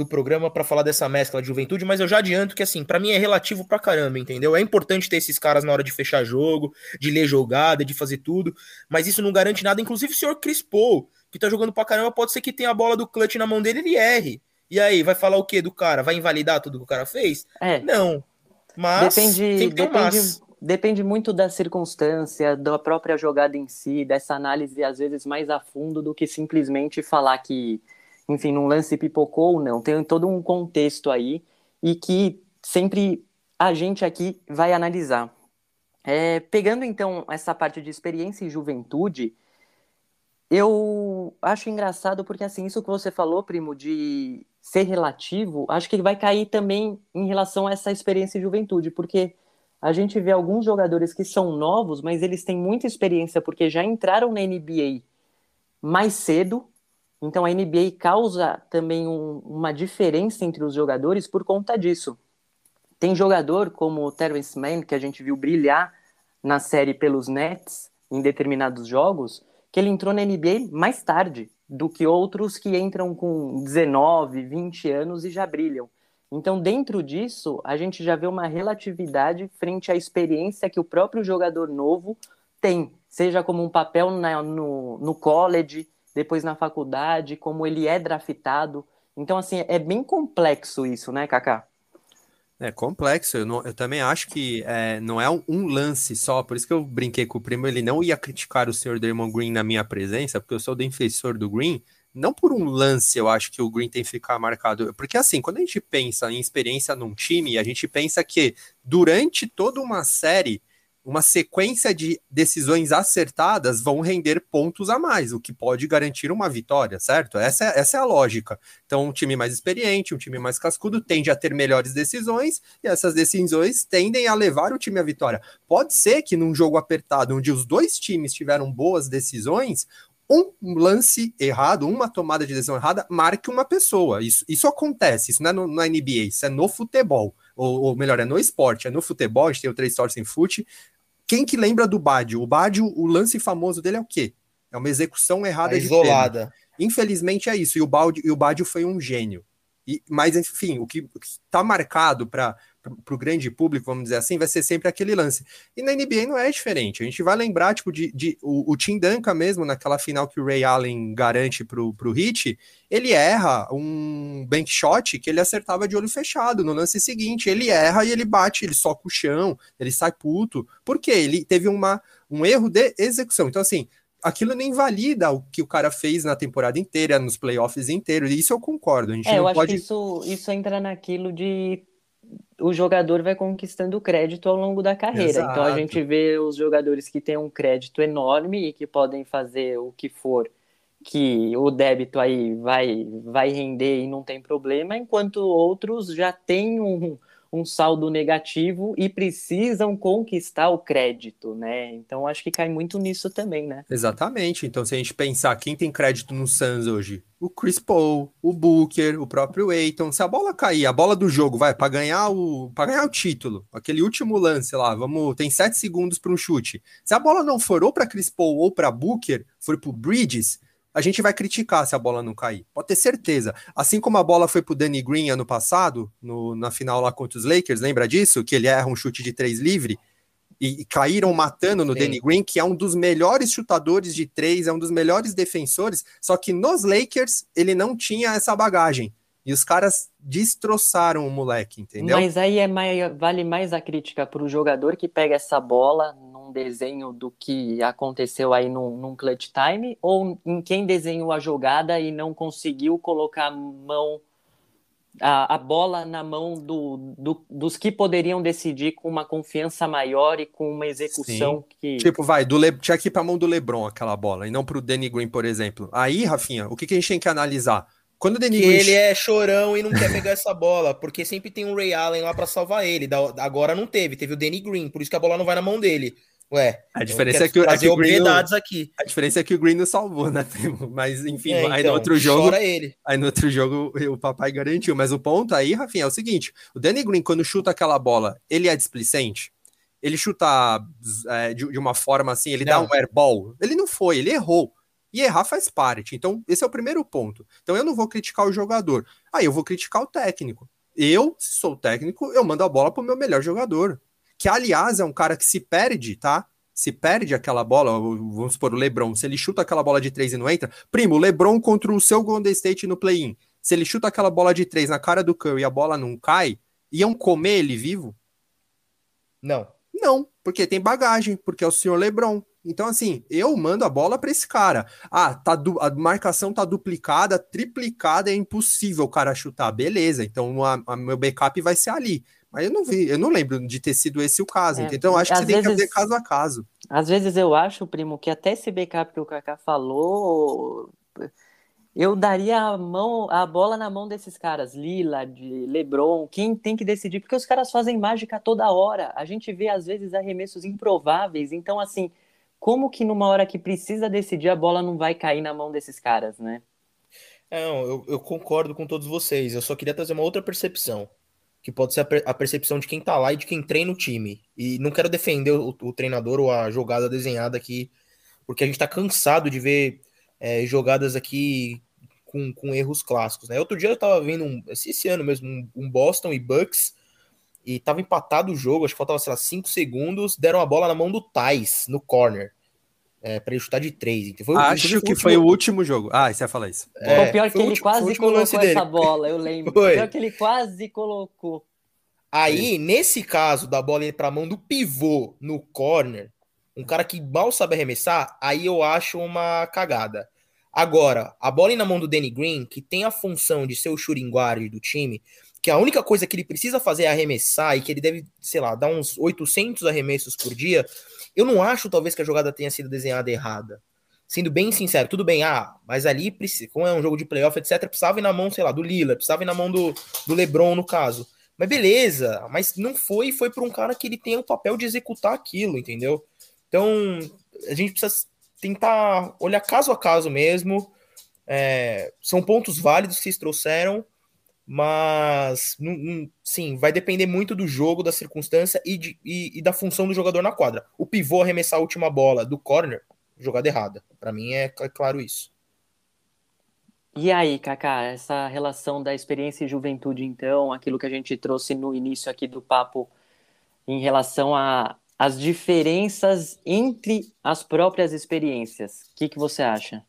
[SPEAKER 4] do programa pra falar dessa mescla de juventude, mas eu já adianto que, assim, pra mim é relativo pra caramba, entendeu? É importante ter esses caras na hora de fechar jogo, de ler jogada, de fazer tudo, mas isso não garante nada. Inclusive o senhor Chris Paul, que tá jogando pra caramba, pode ser que tenha a bola do clutch na mão dele e ele erre. E aí, vai falar o que do cara? Vai invalidar tudo que o cara fez?
[SPEAKER 2] É,
[SPEAKER 4] Não. Mas
[SPEAKER 2] depende,
[SPEAKER 4] tem que ter
[SPEAKER 2] depende,
[SPEAKER 4] mas.
[SPEAKER 2] depende muito da circunstância, da própria jogada em si, dessa análise às vezes mais a fundo do que simplesmente falar que, enfim, num lance pipocou ou não. Tem todo um contexto aí e que sempre a gente aqui vai analisar. É, pegando então essa parte de experiência e juventude, eu acho engraçado porque assim, isso que você falou, primo, de ser relativo, acho que vai cair também em relação a essa experiência e juventude, porque a gente vê alguns jogadores que são novos, mas eles têm muita experiência porque já entraram na NBA mais cedo. Então a NBA causa também um- uma diferença entre os jogadores por conta disso. Tem jogador como o Terrence Mann, que a gente viu brilhar na série pelos Nets em determinados jogos, que ele entrou na NBA mais tarde do que outros que entram com 19, 20 anos e já brilham. Então, dentro disso, a gente já vê uma relatividade frente à experiência que o próprio jogador novo tem, seja como um papel na- no, no college, depois na faculdade, como ele é draftado. Então, assim, é bem complexo isso, né, Kaká?
[SPEAKER 3] É complexo, eu, não- eu também acho que é, não é um, lance só, por isso que eu brinquei com o primo, ele não ia criticar o senhor Draymond Green na minha presença, porque eu sou defensor do Green, não por um lance eu acho que o Green tem que ficar marcado, porque assim, quando a gente pensa em experiência num time, a gente pensa que durante toda uma série, uma sequência de decisões acertadas vão render pontos a mais, o que pode garantir uma vitória, certo? Essa é, essa é a lógica. Então, um time mais experiente, um time mais cascudo, tende a ter melhores decisões, e essas decisões tendem a levar o time à vitória. Pode ser que num jogo apertado, onde os dois times tiveram boas decisões, um lance errado, uma tomada de decisão errada, marque uma pessoa. Isso, isso acontece, isso não é na NBA, isso é no futebol. Ou, ou melhor, é no esporte, é no futebol, a gente tem o três torcem fute. Quem que lembra do Badio? O Badio, o lance famoso dele é o quê? É uma execução errada
[SPEAKER 4] A
[SPEAKER 3] de pênalti.
[SPEAKER 4] isolada.
[SPEAKER 3] Infelizmente é isso, e o, Baldi, e o Badio foi um gênio. E, mas, enfim, o que está marcado para o grande público, vamos dizer assim, vai ser sempre aquele lance. E na NBA não é diferente. A gente vai lembrar, tipo, de, de o, o Tim Duncan mesmo, naquela final que o Ray Allen garante para o Hit, ele erra um bank shot que ele acertava de olho fechado no lance seguinte. Ele erra e ele bate, ele soca o chão, ele sai puto. Por quê? Ele teve uma, um erro de execução. Então, assim, aquilo não invalida o que o cara fez na temporada inteira, nos playoffs inteiros. Isso eu concordo. A gente
[SPEAKER 2] É, eu
[SPEAKER 3] não
[SPEAKER 2] acho
[SPEAKER 3] pode.
[SPEAKER 2] que isso, isso entra naquilo de o jogador vai conquistando crédito ao longo da carreira. Então a
[SPEAKER 3] Exato.
[SPEAKER 2] gente vê os jogadores que têm um crédito enorme e que podem fazer o que for, que o débito aí vai, vai render e não tem problema, enquanto outros já têm um, um saldo negativo e precisam conquistar o crédito, né? Então acho que cai muito nisso também, né?
[SPEAKER 3] Exatamente. Então, se a gente pensar quem tem crédito no Suns hoje, o Chris Paul, o Booker, o próprio Aiton, se a bola cair, a bola do jogo vai para ganhar o para ganhar o título, aquele último lance lá, vamos, tem sete segundos para um chute. Se a bola não for ou para Chris Paul ou para Booker, for para Bridges, a gente vai criticar se a bola não cair. Pode ter certeza. Assim como a bola foi pro Danny Green ano passado, no, na final lá contra os Lakers, lembra disso? Que ele erra um chute de três livre e, e caíram matando no Sim. Danny Green, que é um dos melhores chutadores de três, é um dos melhores defensores, só que nos Lakers ele não tinha essa bagagem. E os caras destroçaram o moleque, entendeu?
[SPEAKER 2] Mas aí é mais, vale mais a crítica para o jogador que pega essa bola desenho do que aconteceu aí num, num clutch time, ou em quem desenhou a jogada e não conseguiu colocar a mão a, a bola na mão do, do, dos que poderiam decidir com uma confiança maior e com uma execução Sim. que.
[SPEAKER 3] Tipo, vai, do Le... tinha que ir pra mão do Lebron aquela bola, e não pro Danny Green, por exemplo. Aí, Rafinha, o que, que a gente tem que analisar? Quando o Danny
[SPEAKER 4] Green... ele é chorão e não quer pegar essa bola, porque sempre tem um Ray Allen lá para salvar ele. Agora não teve, teve o Danny Green, por isso que a bola não vai na mão dele. Ué,
[SPEAKER 3] a diferença é que, é que o
[SPEAKER 4] Green aqui.
[SPEAKER 3] A diferença é que o Green não salvou, né, Mas enfim, é, então, aí no então, outro jogo,
[SPEAKER 4] ele.
[SPEAKER 3] aí no outro jogo o papai garantiu, mas o ponto aí, Rafinha, é o seguinte, o Danny Green quando chuta aquela bola, ele é displicente? Ele chuta é, de, de, uma forma assim, ele não. dá um airball? Ele não foi, ele errou. E errar faz parte. Então, esse é o primeiro ponto. Então, eu não vou criticar o jogador. Aí, eu vou criticar o técnico. Eu, se sou técnico, eu mando a bola pro meu melhor jogador. Que, aliás, é um cara que se perde, tá? Se perde aquela bola, vamos supor, o Lebron, se ele chuta aquela bola de três e não entra, primo, o Lebron contra o seu Golden State no play-in. Se ele chuta aquela bola de três na cara do Curry e a bola não cai, iam comer ele vivo?
[SPEAKER 4] Não.
[SPEAKER 3] Não, porque tem bagagem, porque é o senhor Lebron. Então, assim, eu mando a bola para esse cara. Ah, tá du a marcação tá duplicada, triplicada, é impossível o cara chutar. Beleza, então a, a meu backup vai ser ali. Mas eu não vi, eu não lembro de ter sido esse o caso. É, então, acho que você vezes, tem que fazer caso a caso.
[SPEAKER 2] Às vezes eu acho, primo, que até esse backup que o Kaká falou, eu daria a mão, a bola na mão desses caras, Lila, de LeBron, quem tem que decidir, porque os caras fazem mágica toda hora. A gente vê às vezes arremessos improváveis. Então, assim, como que numa hora que precisa decidir a bola não vai cair na mão desses caras, né?
[SPEAKER 4] Não, eu, eu concordo com todos vocês. Eu só queria trazer uma outra percepção, que pode ser a, per a percepção de quem tá lá e de quem treina o time. E não quero defender o, o treinador ou a jogada desenhada aqui, porque a gente tá cansado de ver é, jogadas aqui com, com erros clássicos. Né? Outro dia eu tava vendo, um, esse ano mesmo, um, um Boston e Bucks e tava empatado o jogo, acho que faltava, sei lá, 5 segundos, deram a bola na mão do Tais, no corner, é, para ele chutar de 3.
[SPEAKER 3] Então foi, acho que último... foi o último jogo. Ah, você ia falar isso.
[SPEAKER 2] É, o pior que ele último, quase colocou essa bola, eu lembro. Foi. O pior que ele quase colocou.
[SPEAKER 4] Aí, nesse caso, da bola ir pra mão do pivô no corner, um cara que mal sabe arremessar, aí eu acho uma cagada. Agora, a bola ir na mão do Danny Green, que tem a função de ser o shooting guard do time, que a única coisa que ele precisa fazer é arremessar e que ele deve, sei lá, dar uns 800 arremessos por dia, eu não acho talvez que a jogada tenha sido desenhada errada. Sendo bem sincero, tudo bem, ah, mas ali, como é um jogo de playoff, etc., precisava ir na mão, sei lá, do Lila, precisava ir na mão do, do LeBron, no caso. Mas beleza, mas não foi, foi para um cara que ele tem o papel de executar aquilo, entendeu? Então, a gente precisa tentar olhar caso a caso mesmo. É, são pontos válidos que vocês trouxeram, mas sim, vai depender muito do jogo, da circunstância e, de, e, e, da função do jogador na quadra. O pivô arremessar a última bola do corner, jogada errada. Para mim é, é, claro isso.
[SPEAKER 2] E aí, Kaká, essa relação da experiência e juventude, então, aquilo que a gente trouxe no início aqui do papo em relação às diferenças entre as próprias experiências. O que, que você acha?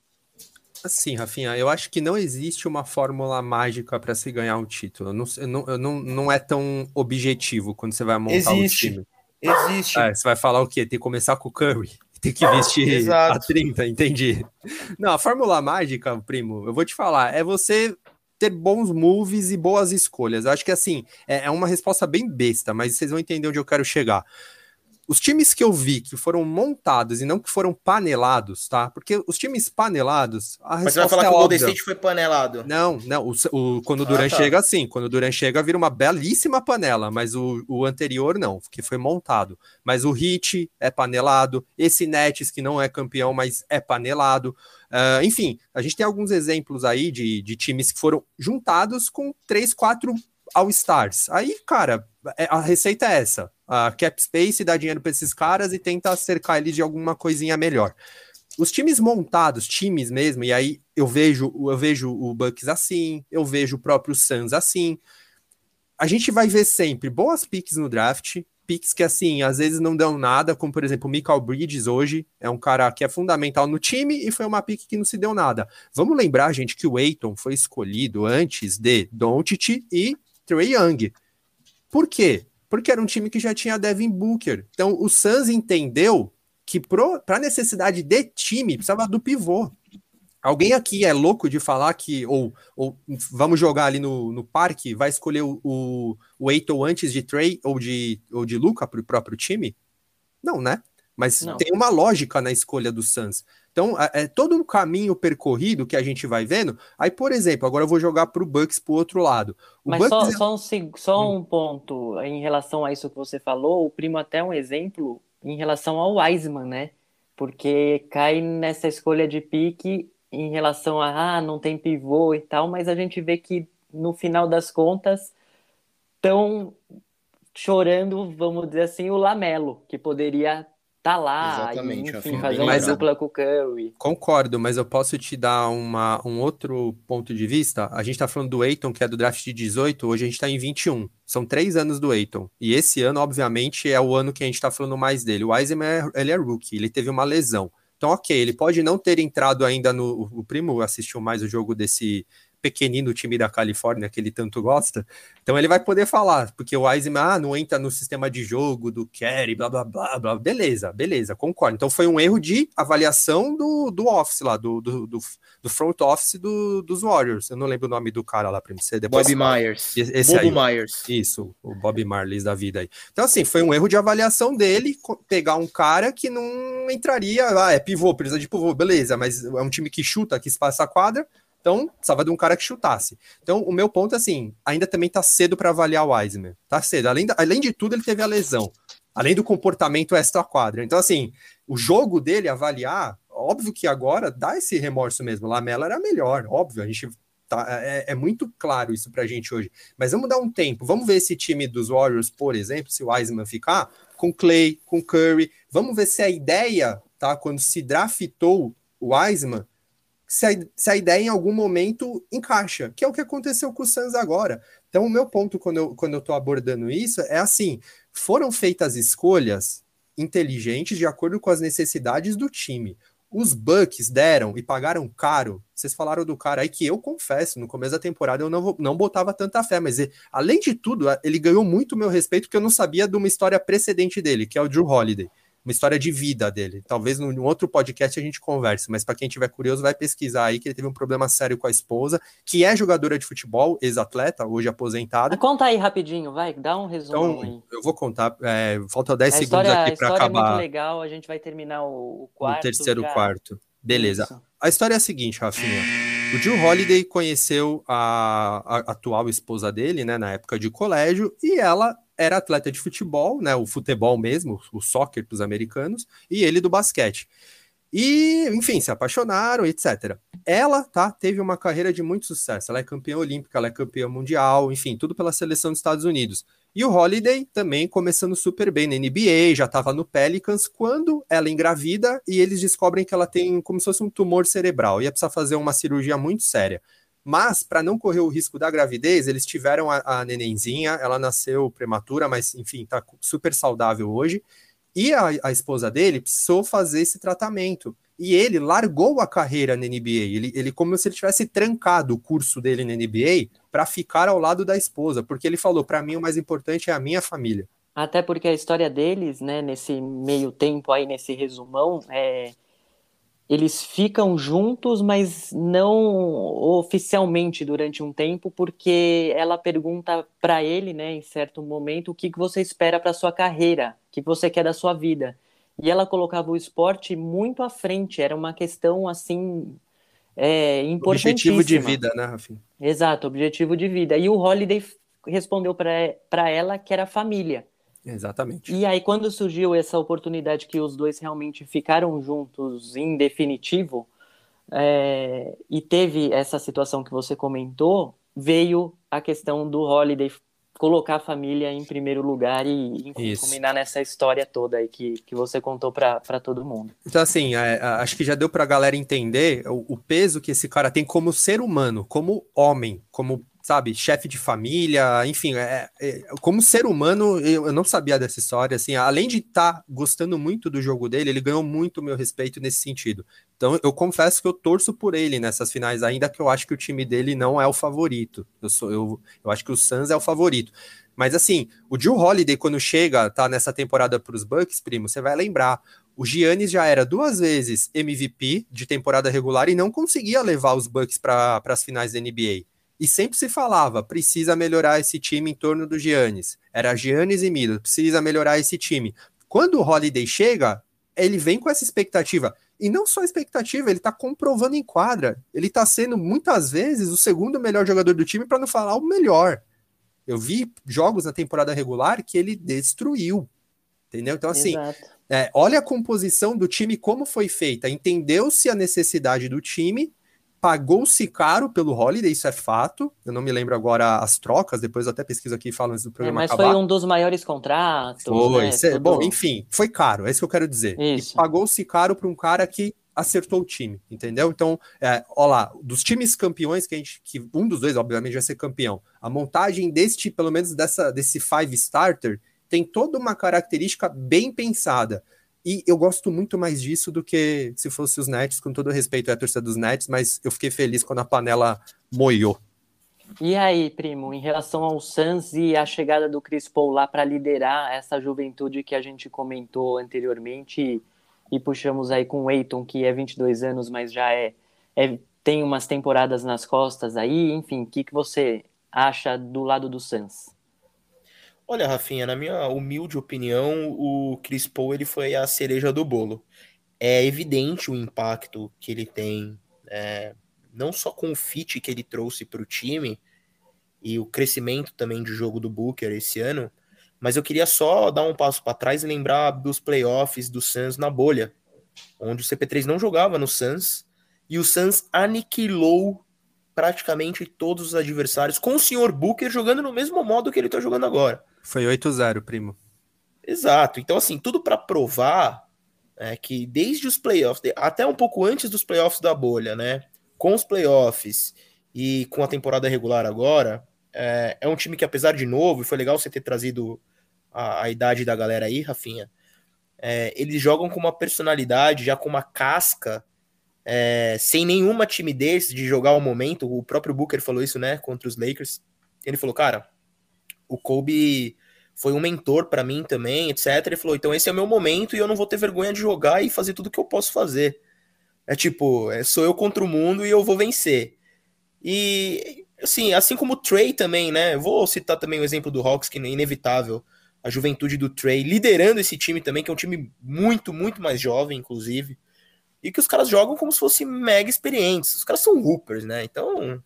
[SPEAKER 3] Assim, Rafinha, eu acho que não existe uma fórmula mágica para se ganhar um título. Não, não, não, não é tão objetivo quando você vai montar existe. um time.
[SPEAKER 4] Existe.
[SPEAKER 3] É, você vai falar o quê? Tem que começar com o Curry. Tem que vestir a 30, entendi. Não, a fórmula mágica, primo, eu vou te falar, é você ter bons moves e boas escolhas. Eu acho que assim, é, é uma resposta bem besta, mas vocês vão entender onde eu quero chegar os times que eu vi que foram montados e não que foram panelados, tá? Porque os times panelados, a
[SPEAKER 4] Mas você vai falar
[SPEAKER 3] é
[SPEAKER 4] que o Golden. State foi panelado.
[SPEAKER 3] Não, não. O, o- quando o
[SPEAKER 4] Ah,
[SPEAKER 3] Duran
[SPEAKER 4] tá.
[SPEAKER 3] chega, sim. Quando o Duran chega, vira uma belíssima panela. Mas o, o anterior, não, que foi montado. Mas o Hit é panelado. Esse Nets, que não é campeão, mas é panelado. Ah, enfim, a gente tem alguns exemplos aí de, de times que foram juntados com três, quatro All-Stars. Aí, cara, é- a receita é essa. A cap space dá dinheiro para esses caras e tenta cercar eles de alguma coisinha melhor. Os times montados, times mesmo, e aí eu vejo, eu vejo o Bucks assim, eu vejo o próprio Suns assim. A gente vai ver sempre boas picks no draft, picks que assim, às vezes não dão nada, como por exemplo o Michael Bridges hoje, é um cara que é fundamental no time e foi uma pick que não se deu nada. Vamos lembrar, gente, que o Aiton foi escolhido antes de Doncic e Trey Young. Por quê? Porque era um time que já tinha Devin Booker. Então o Suns entendeu que para necessidade de time precisava do pivô. Alguém aqui é louco de falar que, ou, ou vamos jogar ali no, no parque, vai escolher o, o, o antes de Trey ou de, ou de Luca para o próprio time? Não, né? Mas
[SPEAKER 2] Não.
[SPEAKER 3] tem uma lógica na escolha do Suns. Então, é, todo um caminho percorrido que a gente vai vendo. Aí, por exemplo, agora eu vou jogar para o Bucks para o outro lado. O
[SPEAKER 2] Mas só,
[SPEAKER 3] Bucks é-
[SPEAKER 2] só, um, só um ponto em relação a isso que você falou, o primo até um exemplo em relação ao Wiseman, né? Porque cai nessa escolha de pique em relação a ah, não tem pivô e tal, mas a gente vê que no final das contas estão chorando, vamos dizer assim, o Lamelo, que poderia estar lá
[SPEAKER 4] Exatamente,
[SPEAKER 2] e, enfim, fazer uma dupla com o Curry.
[SPEAKER 3] Concordo, mas eu posso te dar uma, um outro ponto de vista. A gente tá falando do Eiton, que é do draft de 18, hoje a gente tá em 21. São três anos do Eiton. E esse ano, obviamente, é o ano que a gente tá falando mais dele. O Wiseman, é- ele é rookie, ele teve uma lesão. Então, ok, ele pode não ter entrado ainda no. O primo assistiu mais o jogo desse pequenino time da Califórnia que ele tanto gosta. Então ele vai poder falar, porque o Wiseman ah, não entra no sistema de jogo do Kerry, blá blá blá blá. Beleza, beleza, concordo. Então foi um erro de avaliação do, do office lá, do, do, do, do front office do, dos Warriors. Eu não lembro o nome do cara lá para você depois.
[SPEAKER 4] Bob Myers.
[SPEAKER 3] Esse
[SPEAKER 4] Bobo
[SPEAKER 3] aí.
[SPEAKER 4] Myers.
[SPEAKER 3] Isso, o Bob Marley da vida aí. Então, assim, foi um erro de avaliação dele pegar um cara que não entraria. Ah, é pivô, precisa de pivô, beleza, mas é um time que chuta, que espaça a quadra, então precisava de um cara que chutasse. Então, o meu ponto é assim: ainda também tá cedo para avaliar o Wiseman. Tá cedo. Além, da- além de tudo, ele teve a lesão. Além do comportamento extra-quadra. Então, assim, o jogo dele avaliar, óbvio que agora dá esse remorso mesmo. Lamela era melhor, óbvio. A gente. Tá, é, é muito claro isso pra gente hoje. Mas vamos dar um tempo. Vamos ver esse time dos Warriors, por exemplo, se o Wiseman ficar, com Clay, com Curry. Vamos ver se a ideia, tá? Quando se draftou o Wiseman, se a, se a ideia em algum momento encaixa, que é o que aconteceu com o Suns agora. Então, o meu ponto quando eu, quando eu abordando isso é assim: foram feitas escolhas inteligentes de acordo com as necessidades do time. Os Bucks deram e pagaram caro. Vocês falaram do cara aí que eu confesso, no começo da temporada eu não, não botava tanta fé, mas ele- além de tudo, ele ganhou muito meu respeito porque eu não sabia de uma história precedente dele, que é o Drew Holiday. Uma história de vida dele. Talvez num outro podcast a gente converse, mas para quem tiver curioso, vai pesquisar aí que ele teve um problema sério com a esposa, que é jogadora de futebol, ex-atleta, hoje aposentada.
[SPEAKER 2] Conta aí rapidinho, vai, dá um resumo aí.
[SPEAKER 3] Então, eu vou contar. é, falta 10
[SPEAKER 2] A
[SPEAKER 3] segundos
[SPEAKER 2] a
[SPEAKER 3] aqui para
[SPEAKER 2] história é muito
[SPEAKER 3] acabar
[SPEAKER 2] legal, a gente vai terminar o, o quarto.
[SPEAKER 3] o terceiro
[SPEAKER 2] já.
[SPEAKER 3] quarto. Beleza.
[SPEAKER 2] Isso.
[SPEAKER 3] A história é a seguinte, Rafinha. O Jill Holiday conheceu a, a atual esposa dele, né, na época de colégio, e ela era atleta de futebol, né, o futebol mesmo, o soccer para os americanos, e ele do basquete. E, enfim, se apaixonaram, etc. Ela, tá, teve uma carreira de muito sucesso. Ela é campeã olímpica, ela é campeã mundial, enfim, tudo pela seleção dos Estados Unidos. E o Holiday também começando super bem na NBA, já estava no Pelicans, quando ela engravida e eles descobrem que ela tem como se fosse um tumor cerebral, ia precisar fazer uma cirurgia muito séria. Mas, para não correr o risco da gravidez, eles tiveram a, a nenenzinha, ela nasceu prematura, mas enfim, tá super saudável hoje. E a, a esposa dele precisou fazer esse tratamento. E ele largou a carreira na NBA. Ele, ele como se ele tivesse trancado o curso dele na NBA para ficar ao lado da esposa, porque ele falou: para mim o mais importante é a minha família.
[SPEAKER 2] Até porque a história deles, né, nesse meio tempo aí, nesse resumão, é... eles ficam juntos, mas não oficialmente durante um tempo, porque ela pergunta para ele, né, em certo momento, o que, que você espera para sua carreira, o que você quer da sua vida. E ela colocava o esporte muito à frente, era uma questão assim é, importantíssima.
[SPEAKER 3] Objetivo de vida, né, Rafinha?
[SPEAKER 2] Exato, objetivo de vida. E o Holiday respondeu para ela que era família.
[SPEAKER 3] Exatamente.
[SPEAKER 2] E aí, quando surgiu essa oportunidade que os dois realmente ficaram juntos em definitivo, é, e teve essa situação que você comentou, veio a questão do Holiday colocar a família em primeiro lugar e enfim, culminar nessa história toda aí que, que você contou para todo mundo.
[SPEAKER 3] Então, assim, é, acho que já deu para a galera entender o, o, peso que esse cara tem como ser humano, como homem, como sabe, chefe de família, enfim, é, é, como ser humano, eu, eu, não sabia dessa história, assim, além de estar tá gostando muito do jogo dele, ele ganhou muito meu respeito nesse sentido. Então, eu confesso que eu torço por ele nessas finais, ainda que eu acho que o time dele não é o favorito. Eu, sou, eu, eu acho que o Suns é o favorito. Mas, assim, o Joe Holiday, quando chega, tá nessa temporada para os Bucks, primo, você vai lembrar, o Giannis já era duas vezes MVP de temporada regular e não conseguia levar os Bucks para as finais da NBA. E sempre se falava, precisa melhorar esse time em torno do Giannis. Era Giannis e Milo, precisa melhorar esse time. Quando o Holiday chega, ele vem com essa expectativa. E não só expectativa, ele tá comprovando em quadra. Ele tá sendo, muitas vezes, o segundo melhor jogador do time, para não falar o melhor. Eu vi jogos na temporada regular que ele destruiu. Entendeu? Então, assim, é, olha a composição do time, como foi feita. Entendeu-se a necessidade do time Pagou-se caro pelo Holiday, isso é fato. Eu não me lembro agora as trocas, depois até pesquiso aqui falando do programa.
[SPEAKER 2] É, mas
[SPEAKER 3] acabar.
[SPEAKER 2] foi um dos maiores contratos.
[SPEAKER 3] Foi, né? Tudo... bom, enfim, foi caro, é isso que eu quero dizer. Pagou-se caro para um cara que acertou o time, entendeu? Então, é, ó lá, dos times campeões que a gente, que um dos dois, obviamente, vai ser campeão. A montagem deste, pelo menos dessa, desse five starter, tem toda uma característica bem pensada. E eu gosto muito mais disso do que se fosse os Nets, com todo respeito à torcida dos Nets, mas eu fiquei feliz quando a panela moiou.
[SPEAKER 2] E aí, primo, em relação ao Suns e a chegada do Chris Paul lá para liderar essa juventude que a gente comentou anteriormente e, e puxamos aí com o Eiton, que é 22 anos, mas já é, é tem umas temporadas nas costas aí, enfim, o que, que você acha do lado do Suns?
[SPEAKER 4] Olha, Rafinha, na minha humilde opinião, o Chris Paul ele foi a cereja do bolo. É evidente o impacto que ele tem, é, não só com o fit que ele trouxe para o time e o crescimento também de jogo do Booker esse ano, mas eu queria só dar um passo para trás e lembrar dos playoffs do Suns na bolha, onde o CP3 não jogava no Suns e o Suns aniquilou praticamente todos os adversários com o senhor Booker jogando no mesmo modo que ele está jogando agora.
[SPEAKER 3] Foi 8-0, primo.
[SPEAKER 4] Exato. Então, assim, tudo para provar é, que desde os playoffs, até um pouco antes dos playoffs da bolha, né? Com os playoffs e com a temporada regular agora, é, é um time que, apesar de novo, e foi legal você ter trazido a, a idade da galera aí, Rafinha, é, eles jogam com uma personalidade, já com uma casca, é, sem nenhuma timidez de jogar o momento. O próprio Booker falou isso, né, contra os Lakers. Ele falou, cara, o Kobe foi um mentor para mim também, etc. Ele falou: então esse é o meu momento e eu não vou ter vergonha de jogar e fazer tudo que eu posso fazer. É tipo, é, sou eu contra o mundo e eu vou vencer. E assim, assim como o Trey também, né? Vou citar também o exemplo do Hawks, que é inevitável. A juventude do Trey liderando esse time também, que é um time muito, muito mais jovem, inclusive. E que os caras jogam como se fossem mega experientes. Os caras são hoopers, né? Então,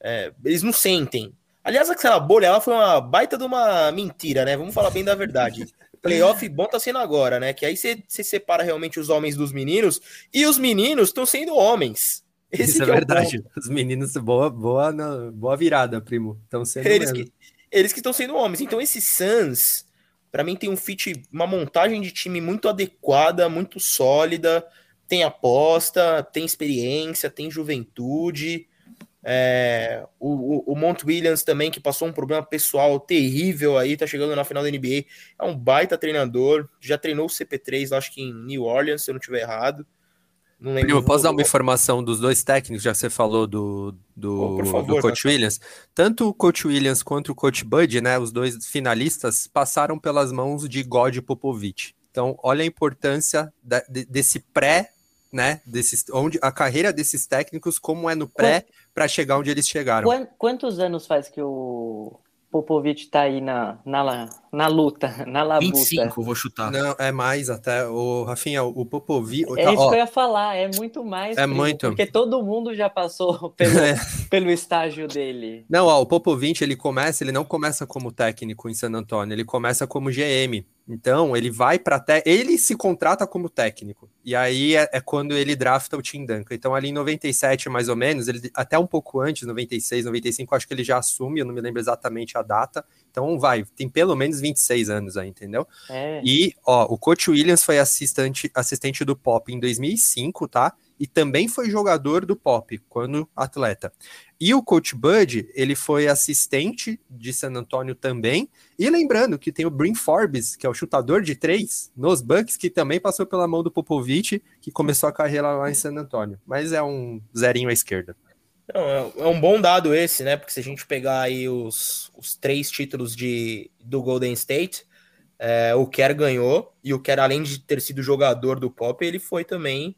[SPEAKER 4] é, eles não sentem Aliás, aquela bolha ela foi uma baita de uma mentira, né? Vamos falar bem da verdade. Playoff bom tá sendo agora, né? Que aí você separa realmente os homens dos meninos e os meninos estão sendo homens.
[SPEAKER 3] Esse Isso é, é verdade. Os meninos, boa, boa, boa virada, primo. Estão sendo
[SPEAKER 4] eles mesmo. que Eles que estão sendo homens. Então, esse Suns, para mim, tem um fit, uma montagem de time muito adequada, muito sólida. Tem aposta, tem experiência, tem juventude. É, o, o, Mont Williams também, que passou um problema pessoal terrível aí, tá chegando na final da NBA. É um baita treinador, já treinou o CP3, acho que em New Orleans, se eu não estiver errado.
[SPEAKER 3] Não lembro. Primo, posso dar uma informação dos dois técnicos, já que você falou do, do, oh, favor, do Coach Williams? Tanto o Coach Williams quanto o Coach Bud, né, os dois finalistas, passaram pelas mãos de God Popovich. Então, olha a importância da, desse pré né? Desses, onde a carreira desses técnicos, como é no pré, para chegar onde eles chegaram.
[SPEAKER 2] Quantos anos faz que o Popovic tá aí na, na, na luta, na labuta.
[SPEAKER 4] 25, vou chutar.
[SPEAKER 3] Não, é mais até. O Rafinha, o Popovic.
[SPEAKER 2] É
[SPEAKER 3] tá,
[SPEAKER 2] isso
[SPEAKER 3] ó,
[SPEAKER 2] que eu ia falar, é muito mais.
[SPEAKER 3] É
[SPEAKER 2] primo,
[SPEAKER 3] muito.
[SPEAKER 2] Porque todo mundo já passou pelo,
[SPEAKER 3] É.
[SPEAKER 2] pelo estágio dele.
[SPEAKER 3] Não, ó, o Popovic, ele começa, ele não começa como técnico em San Antonio, ele começa como GM. Então, ele vai para até ele se contrata como técnico. E aí é, é quando ele drafta o Tim Duncan. Então, ali em 97, mais ou menos, ele até um pouco antes, 96, 95, acho que ele já assume, eu não me lembro exatamente a data. Então, vai, tem pelo menos 26 anos aí, entendeu?
[SPEAKER 2] É.
[SPEAKER 3] E, ó, o Coach Williams foi assistente, assistente do Pop em 2005, tá? E também foi jogador do Pop, quando atleta. E o Coach Bud, ele foi assistente de San Antonio também. E lembrando que tem o Brin Forbes, que é o chutador de três nos Bucks, que também passou pela mão do Popovich, que começou a carreira lá em San Antonio. Mas é um zerinho à esquerda.
[SPEAKER 4] Não, é- é um bom dado esse, né? Porque se a gente pegar aí os, os três títulos de, do Golden State, é, o Kerr ganhou, e o Kerr, além de ter sido jogador do Pop, ele foi também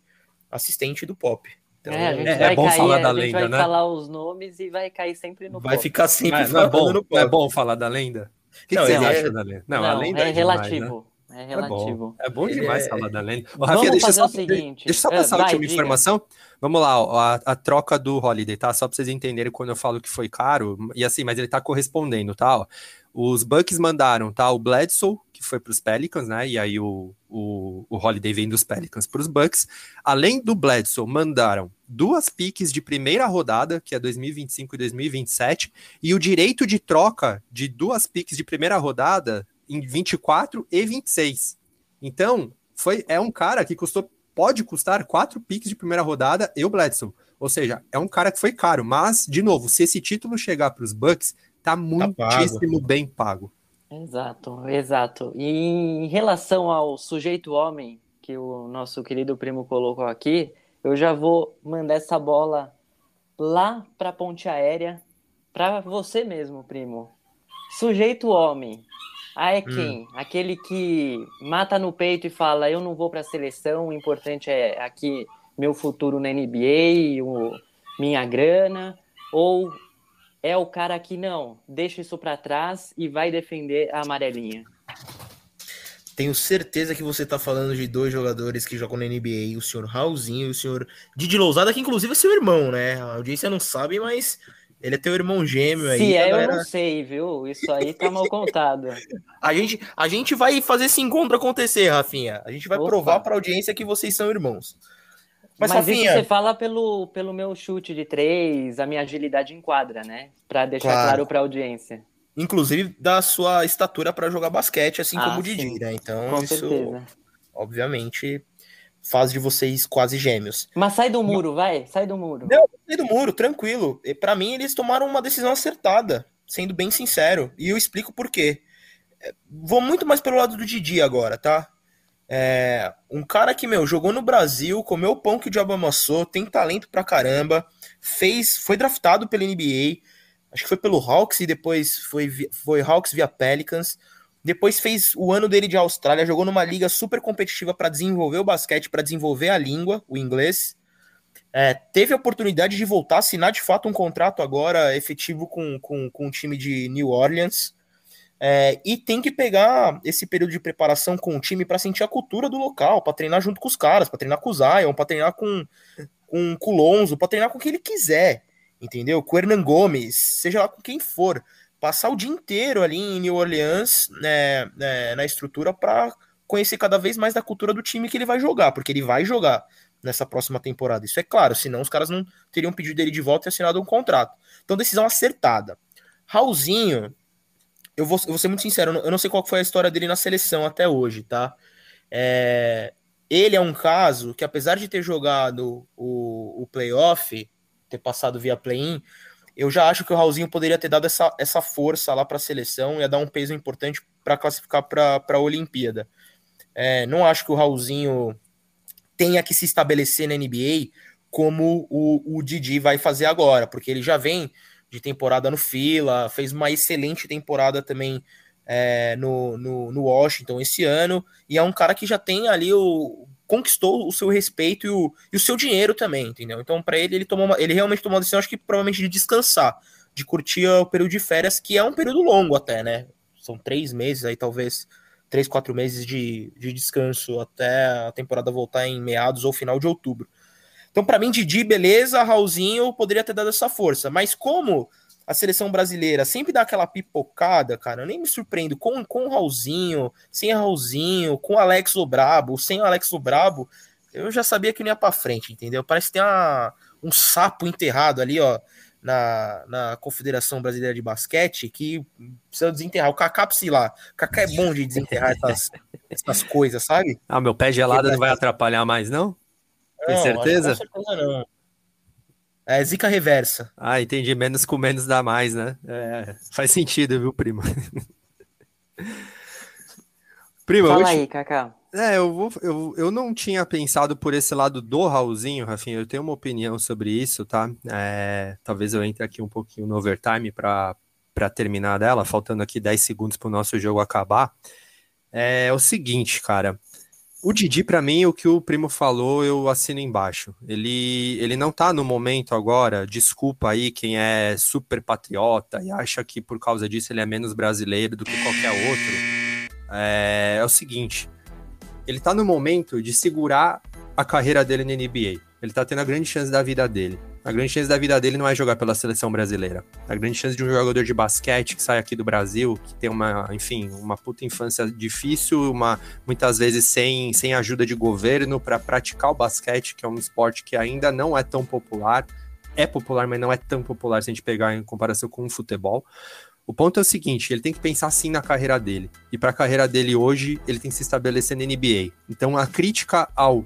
[SPEAKER 4] assistente do Pop. Então,
[SPEAKER 2] É, a gente
[SPEAKER 3] é- é
[SPEAKER 2] vai
[SPEAKER 3] bom
[SPEAKER 2] cair,
[SPEAKER 3] falar da
[SPEAKER 2] a gente
[SPEAKER 3] lenda,
[SPEAKER 2] vai
[SPEAKER 3] né?
[SPEAKER 2] falar os nomes e vai cair sempre no
[SPEAKER 4] vai
[SPEAKER 2] pop.
[SPEAKER 4] ficar sempre
[SPEAKER 3] Não é, não é bom,
[SPEAKER 4] no
[SPEAKER 3] não é
[SPEAKER 4] Pop.
[SPEAKER 3] bom falar da lenda? O que,
[SPEAKER 4] Não,
[SPEAKER 3] que você acha
[SPEAKER 4] é-
[SPEAKER 3] da lenda? Não,
[SPEAKER 2] Não,
[SPEAKER 3] a lenda
[SPEAKER 2] é,
[SPEAKER 3] é, demais, né?
[SPEAKER 2] Relativo. É
[SPEAKER 3] É
[SPEAKER 2] relativo.
[SPEAKER 3] bom, é bom demais
[SPEAKER 4] é-
[SPEAKER 3] falar da lenda. Ô,
[SPEAKER 2] Vamos
[SPEAKER 3] Rafinha, deixa só,
[SPEAKER 2] o seguinte.
[SPEAKER 3] Deixa eu só
[SPEAKER 2] É,
[SPEAKER 3] passar a
[SPEAKER 2] vai,
[SPEAKER 3] última
[SPEAKER 2] diga.
[SPEAKER 3] informação. Vamos lá, ó, a, a troca do Holiday, tá? Só pra vocês entenderem quando eu falo que foi caro. E assim, mas ele tá correspondendo, tá? Ó, os Bucks mandaram, tá? O Bledsoe, que foi pros Pelicans, né? E aí o, o, o Holiday vem dos Pelicans pros Bucks. Além do Bledsoe, mandaram duas piques de primeira rodada, que é 2025 e 2027, e o direito de troca de duas piques de primeira rodada em 24 e 26. Então, foi, é um cara que custou, pode custar quatro piques de primeira rodada e o Bledsoe. Ou seja, é um cara que foi caro, mas, de novo, se esse título chegar para os Bucks, tá muitíssimo bem pago.
[SPEAKER 2] Exato, exato. E em relação ao sujeito homem que o nosso querido primo colocou aqui, eu já vou mandar essa bola lá para a ponte aérea para você mesmo, primo. Sujeito homem. Ah, é quem? Aquele que mata no peito e fala: Eu não vou para a seleção, o importante é aqui meu futuro na NBA, o, minha grana. Ou é o cara que não, deixa isso para trás e vai defender a amarelinha.
[SPEAKER 4] Tenho certeza que você tá falando de dois jogadores que jogam na NBA, o senhor Raulzinho e o senhor Didi Lousada, que inclusive é seu irmão, né? A audiência não sabe, mas ele é teu irmão gêmeo aí.
[SPEAKER 2] Se é,
[SPEAKER 4] a
[SPEAKER 2] eu
[SPEAKER 4] galera-
[SPEAKER 2] não sei, viu? Isso aí tá mal contado.
[SPEAKER 4] A gente, a gente vai fazer esse encontro acontecer, Rafinha. A gente vai
[SPEAKER 2] Opa.
[SPEAKER 4] provar pra audiência que vocês são irmãos. Mas,
[SPEAKER 2] Mas, isso
[SPEAKER 4] Rafinha,
[SPEAKER 2] você fala pelo, pelo meu chute de três, a minha agilidade em quadra, né? Pra deixar
[SPEAKER 4] Claro.
[SPEAKER 2] claro pra audiência.
[SPEAKER 4] inclusive da sua estatura pra jogar basquete, assim
[SPEAKER 2] Ah,
[SPEAKER 4] como o Didi, né? Então,
[SPEAKER 2] Com
[SPEAKER 4] isso,
[SPEAKER 2] certeza.
[SPEAKER 4] obviamente, faz de vocês quase gêmeos.
[SPEAKER 2] Mas sai do muro, vai, sai do muro.
[SPEAKER 4] Não, Saí do muro, tranquilo. E Pra mim, eles tomaram uma decisão acertada, sendo bem sincero. E eu explico por quê. É, Vou muito mais pelo lado do Didi agora, tá? É, um cara que, meu, jogou no Brasil, comeu o pão que o diabo amassou, tem talento pra caramba, fez, foi draftado pela NBA, acho que foi pelo Hawks e depois foi, foi Hawks via Pelicans. Depois fez o ano dele de Austrália, jogou numa liga super competitiva pra desenvolver o basquete, pra desenvolver a língua, o inglês. É, teve a oportunidade de voltar a assinar de fato um contrato agora efetivo com, com, com o time de New Orleans. É, e tem que pegar esse período de preparação com o time para sentir a cultura do local, para treinar junto com os caras, para treinar com o Zion, para treinar com, com, o Lonzo, para treinar com quem ele quiser, entendeu? Com o Hernan Gomes, seja lá com quem for. Passar o dia inteiro ali em New Orleans né, né, na estrutura para conhecer cada vez mais da cultura do time que ele vai jogar, porque ele vai jogar nessa próxima temporada. Isso é claro, senão os caras não teriam pedido ele de volta e assinado um contrato. Então, decisão acertada. Raulzinho, eu vou, eu vou ser muito sincero, eu não, sei qual foi a história dele na seleção até hoje, tá? É, ele é um caso que, apesar de ter jogado o, o playoff, ter passado via play-in, eu já acho que o Raulzinho poderia ter dado essa, essa força lá para a seleção, ia dar um peso importante para classificar para a Olimpíada. É, não acho que o Raulzinho tenha que se estabelecer na NBA como o, o Didi vai fazer agora, porque ele já vem de temporada no fila, fez uma excelente temporada também é, no, no, no Washington esse ano, e é um cara que já tem ali o conquistou o seu respeito e o, e o seu dinheiro também, entendeu? Então, para ele, ele tomou uma, ele realmente tomou uma decisão, acho que provavelmente de descansar, de curtir o período de férias, que é um período longo até, né? São três meses aí, talvez três, quatro meses de, de descanso até a temporada voltar em meados ou final de outubro. Então, para mim, Didi, beleza, Raulzinho poderia ter dado essa força, mas como a seleção brasileira sempre dá aquela pipocada, cara. Eu nem me surpreendo com, com o Raulzinho, sem o Raulzinho, com o Alex Lobrabo, sem o Alex Lobrabo. Eu já sabia que não ia pra frente, entendeu? Parece que tem uma, um sapo enterrado ali, ó, na, na Confederação Brasileira de Basquete que precisa desenterrar. O Kaká precisa lá. O Kaká é bom de desenterrar essas, essas coisas, sabe?
[SPEAKER 3] Ah, meu pé gelado não vai atrapalhar mais, não? Tem
[SPEAKER 4] Não,
[SPEAKER 3] certeza?
[SPEAKER 4] com certeza não. É zica reversa.
[SPEAKER 3] Ah, entendi. Menos com menos dá mais, né? É, faz sentido, viu, primo? primo,
[SPEAKER 2] Fala aí, Kaká.
[SPEAKER 3] É, eu, vou, eu, eu não tinha pensado por esse lado do Raulzinho, Rafinha. Eu tenho uma opinião sobre isso, tá? É, talvez eu entre aqui um pouquinho no overtime para terminar dela, faltando aqui 10 segundos para o nosso jogo acabar. É, o seguinte, cara. O Didi, para mim, o que o primo falou, eu assino embaixo. Ele, ele não tá no momento agora, desculpa aí quem é super patriota e acha que por causa disso ele é menos brasileiro do que qualquer outro. É, é o seguinte, ele tá no momento de segurar a carreira dele na NBA. Ele tá tendo a grande chance da vida dele. A grande chance da vida dele não é jogar pela seleção brasileira. A grande chance de um jogador de basquete que sai aqui do Brasil, que tem uma, enfim, uma puta infância difícil, uma muitas vezes sem, sem ajuda de governo para praticar o basquete, que é um esporte que ainda não é tão popular. É popular, mas não é tão popular se a gente pegar em comparação com o futebol. O ponto é o seguinte, ele tem que pensar sim na carreira dele. E para a carreira dele hoje, ele tem que se estabelecer na NBA. Então a crítica ao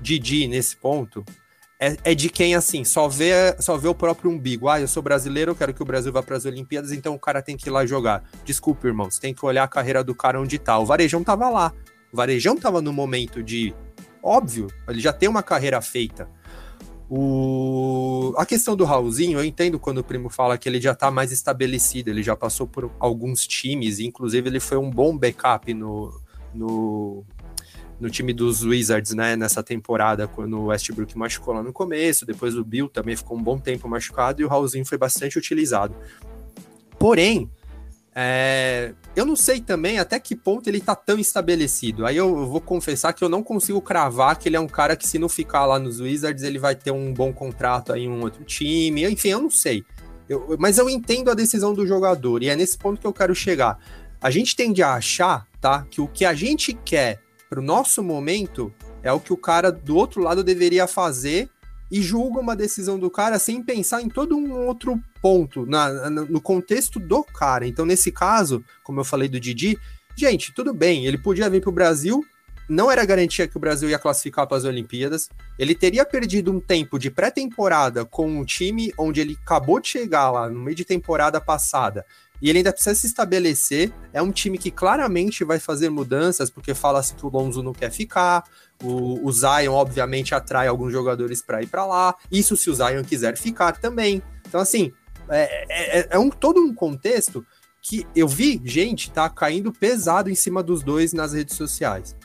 [SPEAKER 3] Didi nesse ponto é, é de quem assim, só vê, só vê o próprio umbigo. Ah, eu sou brasileiro, eu quero que o Brasil vá para as Olimpíadas, então o cara tem que ir lá jogar. Desculpa, irmão, você tem que olhar a carreira do cara onde tá. O Varejão tava lá. O Varejão tava no momento de óbvio, ele já tem uma carreira feita. O... A questão do Raulzinho, eu entendo quando o primo fala que ele já tá mais estabelecido, ele já passou por alguns times, inclusive ele foi um bom backup no, no, no time dos Wizards, né, nessa temporada, quando o Westbrook machucou lá no começo, depois o Bill também ficou um bom tempo machucado e o Raulzinho foi bastante utilizado. Porém, é, eu não sei também até que ponto ele tá tão estabelecido. Aí eu, eu vou confessar que eu não consigo cravar que ele é um cara que, se não ficar lá nos Wizards, ele vai ter um bom contrato aí em um outro time. Enfim, eu não sei. Eu- mas eu entendo a decisão do jogador, e é nesse ponto que eu quero chegar. A gente tende a achar, tá, que o que a gente quer pro nosso momento é o que o cara do outro lado deveria fazer e julga uma decisão do cara sem pensar em todo um outro ponto, na, na- no contexto do cara. Então, nesse caso, como eu falei do Didi, gente, tudo bem, ele podia vir pro Brasil, não era garantia que o Brasil ia classificar para as Olimpíadas, ele teria perdido um tempo de pré-temporada com um time onde ele acabou de chegar lá no meio de temporada passada, e ele ainda precisa se estabelecer. É um time que claramente vai fazer mudanças, porque fala-se que o Lonzo não quer ficar, o, o Zion, obviamente, atrai alguns jogadores para ir para lá. Isso se o Zion quiser ficar também. Então, assim, é, é- é um, todo um contexto que eu vi gente tá caindo pesado em cima dos dois nas redes sociais.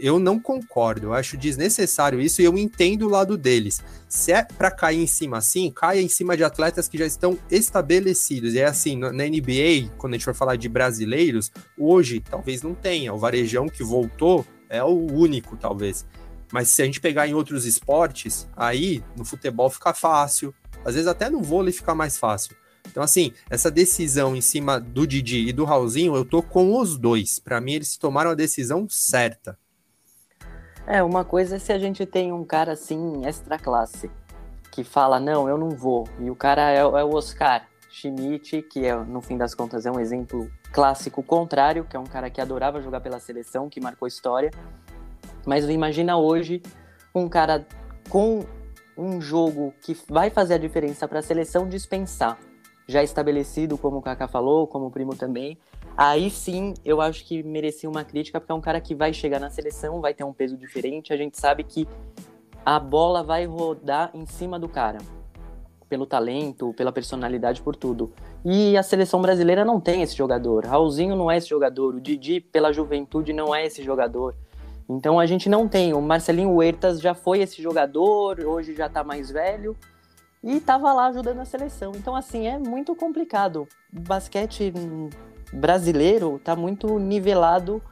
[SPEAKER 3] Eu não concordo, eu acho desnecessário isso e eu entendo o lado deles. Se é para cair em cima assim, caia em cima de atletas que já estão estabelecidos. E é assim, na NBA, quando a gente for falar de brasileiros, hoje talvez não tenha. O Varejão que voltou é o único, talvez. Mas se a gente pegar em outros esportes, aí no futebol fica fácil. Às vezes até no vôlei fica mais fácil. Então, assim, essa decisão em cima do Didi e do Raulzinho, eu tô com os dois. Para mim, eles tomaram a decisão certa.
[SPEAKER 2] É, uma coisa é se a gente tem um cara assim, extra classe, que fala, não, eu não vou. E o cara é, é o Oscar Schmidt, que é, no fim das contas é um exemplo clássico contrário, que é um cara que adorava jogar pela seleção, que marcou história. Mas imagina hoje um cara com um jogo que vai fazer a diferença para a seleção dispensar. Já estabelecido, como o Kaká falou, como o primo também. Aí sim, eu acho que merecia uma crítica, porque é um cara que vai chegar na seleção, vai ter um peso diferente. A gente sabe que a bola vai rodar em cima do cara. Pelo talento, pela personalidade, por tudo. E a seleção brasileira não tem esse jogador. Raulzinho não é esse jogador. O Didi, pela juventude, não é esse jogador. Então a gente não tem. O Marcelinho Huertas já foi esse jogador, hoje já tá mais velho e tava lá ajudando a seleção. Então, assim, é muito complicado. Basquete brasileiro tá muito nivelado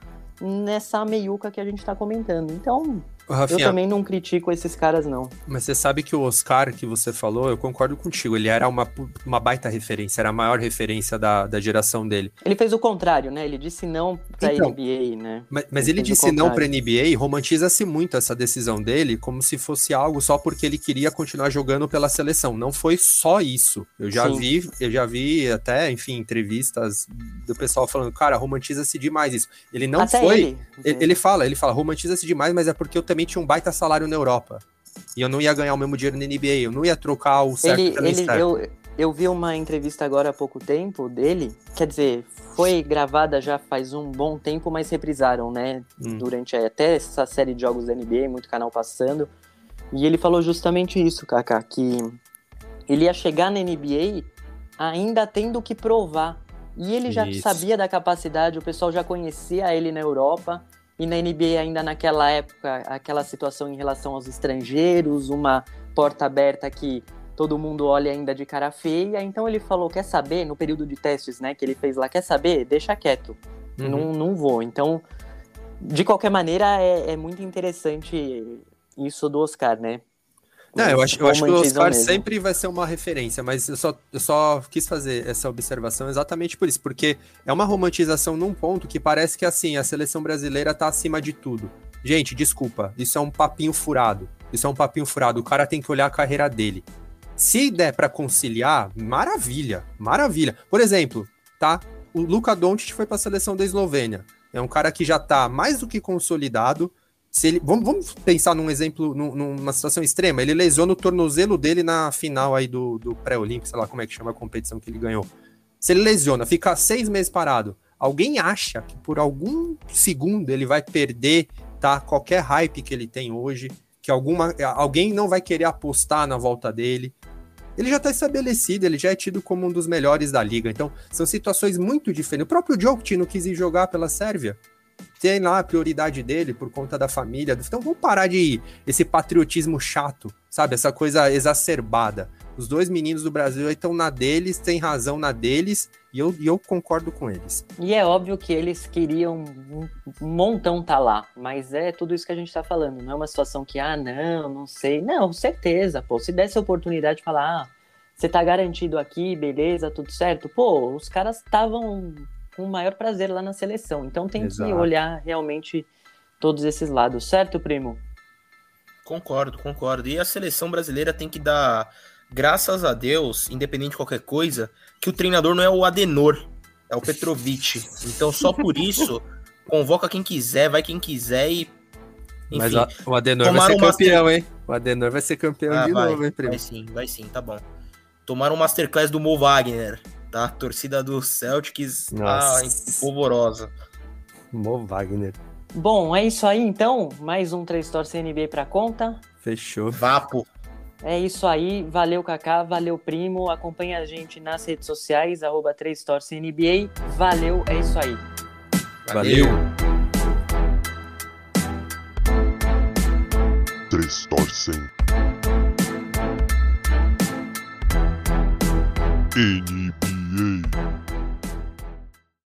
[SPEAKER 2] nessa meiuca que a gente tá comentando. Então,
[SPEAKER 3] Rafinha,
[SPEAKER 2] eu também não critico esses caras, não.
[SPEAKER 3] Mas você sabe que o Oscar que você falou, eu concordo contigo. Ele era uma, uma baita referência, era a maior referência da, da geração dele.
[SPEAKER 2] Ele fez o contrário, né? Ele disse não pra
[SPEAKER 3] Então,
[SPEAKER 2] NBA, né?
[SPEAKER 3] Mas, mas
[SPEAKER 2] Ele
[SPEAKER 3] ele disse não pra. NBA, romantiza-se muito essa decisão dele, como se fosse algo só porque ele queria continuar jogando pela seleção. Não foi só isso. Eu já
[SPEAKER 2] Sim.
[SPEAKER 3] vi, eu já vi até, enfim, entrevistas do pessoal falando, cara, romantiza-se demais isso. Ele não
[SPEAKER 2] Até
[SPEAKER 3] foi.
[SPEAKER 2] ele.
[SPEAKER 3] Ele, ele fala, ele fala, romantiza-se demais, mas é porque eu também um baita salário na Europa. E eu não ia ganhar o mesmo dinheiro na NBA, eu não ia trocar o certo
[SPEAKER 2] Ele,
[SPEAKER 3] pelo
[SPEAKER 2] ele,
[SPEAKER 3] incerto.
[SPEAKER 2] eu, eu vi uma entrevista agora há pouco tempo dele, quer dizer, foi gravada já faz um bom tempo, mas reprisaram, né?
[SPEAKER 3] Hum.
[SPEAKER 2] Durante até essa série de jogos da NBA, muito canal passando. E ele falou justamente isso, Kaká, que ele ia chegar na NBA ainda tendo que provar. E ele já
[SPEAKER 3] Isso.
[SPEAKER 2] sabia da capacidade, o pessoal já conhecia ele na Europa. E na NBA, ainda naquela época, aquela situação em relação aos estrangeiros, uma porta aberta que todo mundo olha ainda de cara feia. Então ele falou: quer saber, no período de testes né, que ele fez lá, quer saber? Deixa quieto.
[SPEAKER 3] Uhum.
[SPEAKER 2] Não, não vou. Então, de qualquer maneira, é, é muito interessante isso do Oscar, né?
[SPEAKER 3] Não, eu acho, eu acho que o Oscar
[SPEAKER 2] mesmo.
[SPEAKER 3] sempre vai ser uma referência, mas eu só, eu só quis fazer essa observação exatamente por isso, porque é uma romantização num ponto que parece que assim, a seleção brasileira tá acima de tudo. Gente, desculpa, isso é um papinho furado. Isso é um papinho furado. O cara tem que olhar a carreira dele. Se der pra conciliar, maravilha, maravilha. Por exemplo, tá? O Luka Doncic foi pra seleção da Eslovênia. É um cara que já tá mais do que consolidado. Se ele, vamos, vamos pensar num exemplo, num- numa situação extrema. Ele lesiona o tornozelo dele na final aí do, do pré-olímpico, sei lá como é que chama a competição que ele ganhou. Se ele lesiona, fica seis meses parado, alguém acha que por algum segundo ele vai perder tá, qualquer hype que ele tem hoje, que alguma, alguém não vai querer apostar na volta dele. Ele já está estabelecido, ele já é tido como um dos melhores da liga. Então, são situações muito diferentes. O próprio Jokic não quis ir jogar pela Sérvia tem lá a prioridade dele por conta da família. Então vamos parar de esse patriotismo chato, sabe? Essa coisa exacerbada. Os dois meninos do Brasil estão na deles, têm razão na deles, e eu, e eu concordo com eles.
[SPEAKER 2] E é óbvio que eles queriam um montão tá lá, mas é tudo isso que a gente tá falando. Não é uma situação que, ah, não, não sei. Não, certeza, pô. Se desse a oportunidade de falar, ah, você tá garantido aqui, beleza, tudo certo. Pô, os caras estavam com o maior prazer lá na seleção. Então tem
[SPEAKER 3] Exato.
[SPEAKER 2] que olhar realmente todos esses lados, certo, primo?
[SPEAKER 4] Concordo, concordo. E a seleção brasileira tem que dar, graças a Deus, independente de qualquer coisa, que o treinador não é o Adenor, é o Petrovic. Então, só por isso, convoca quem quiser, vai quem quiser e. Enfim,
[SPEAKER 3] Mas a- o Adenor vai ser campeão, hein? O Adenor vai ser campeão
[SPEAKER 4] Ah,
[SPEAKER 3] de
[SPEAKER 4] vai,
[SPEAKER 3] novo, hein, primo?
[SPEAKER 4] vai sim, vai sim, tá bom. Tomaram um masterclass do Mo Wagner, tá? Torcida do Celtics,
[SPEAKER 3] Nossa.
[SPEAKER 4] ah, polvorosa.
[SPEAKER 3] Mo Wagner.
[SPEAKER 2] Bom, é isso aí então. Mais um 3 Torce NBA pra conta.
[SPEAKER 3] Fechou.
[SPEAKER 4] Vapo.
[SPEAKER 2] É isso aí, valeu Kaká, valeu Primo, acompanha a gente nas redes sociais, arroba 3torce NBA, valeu, é isso aí.
[SPEAKER 3] Valeu.
[SPEAKER 1] Três torcem. NBA. Yay.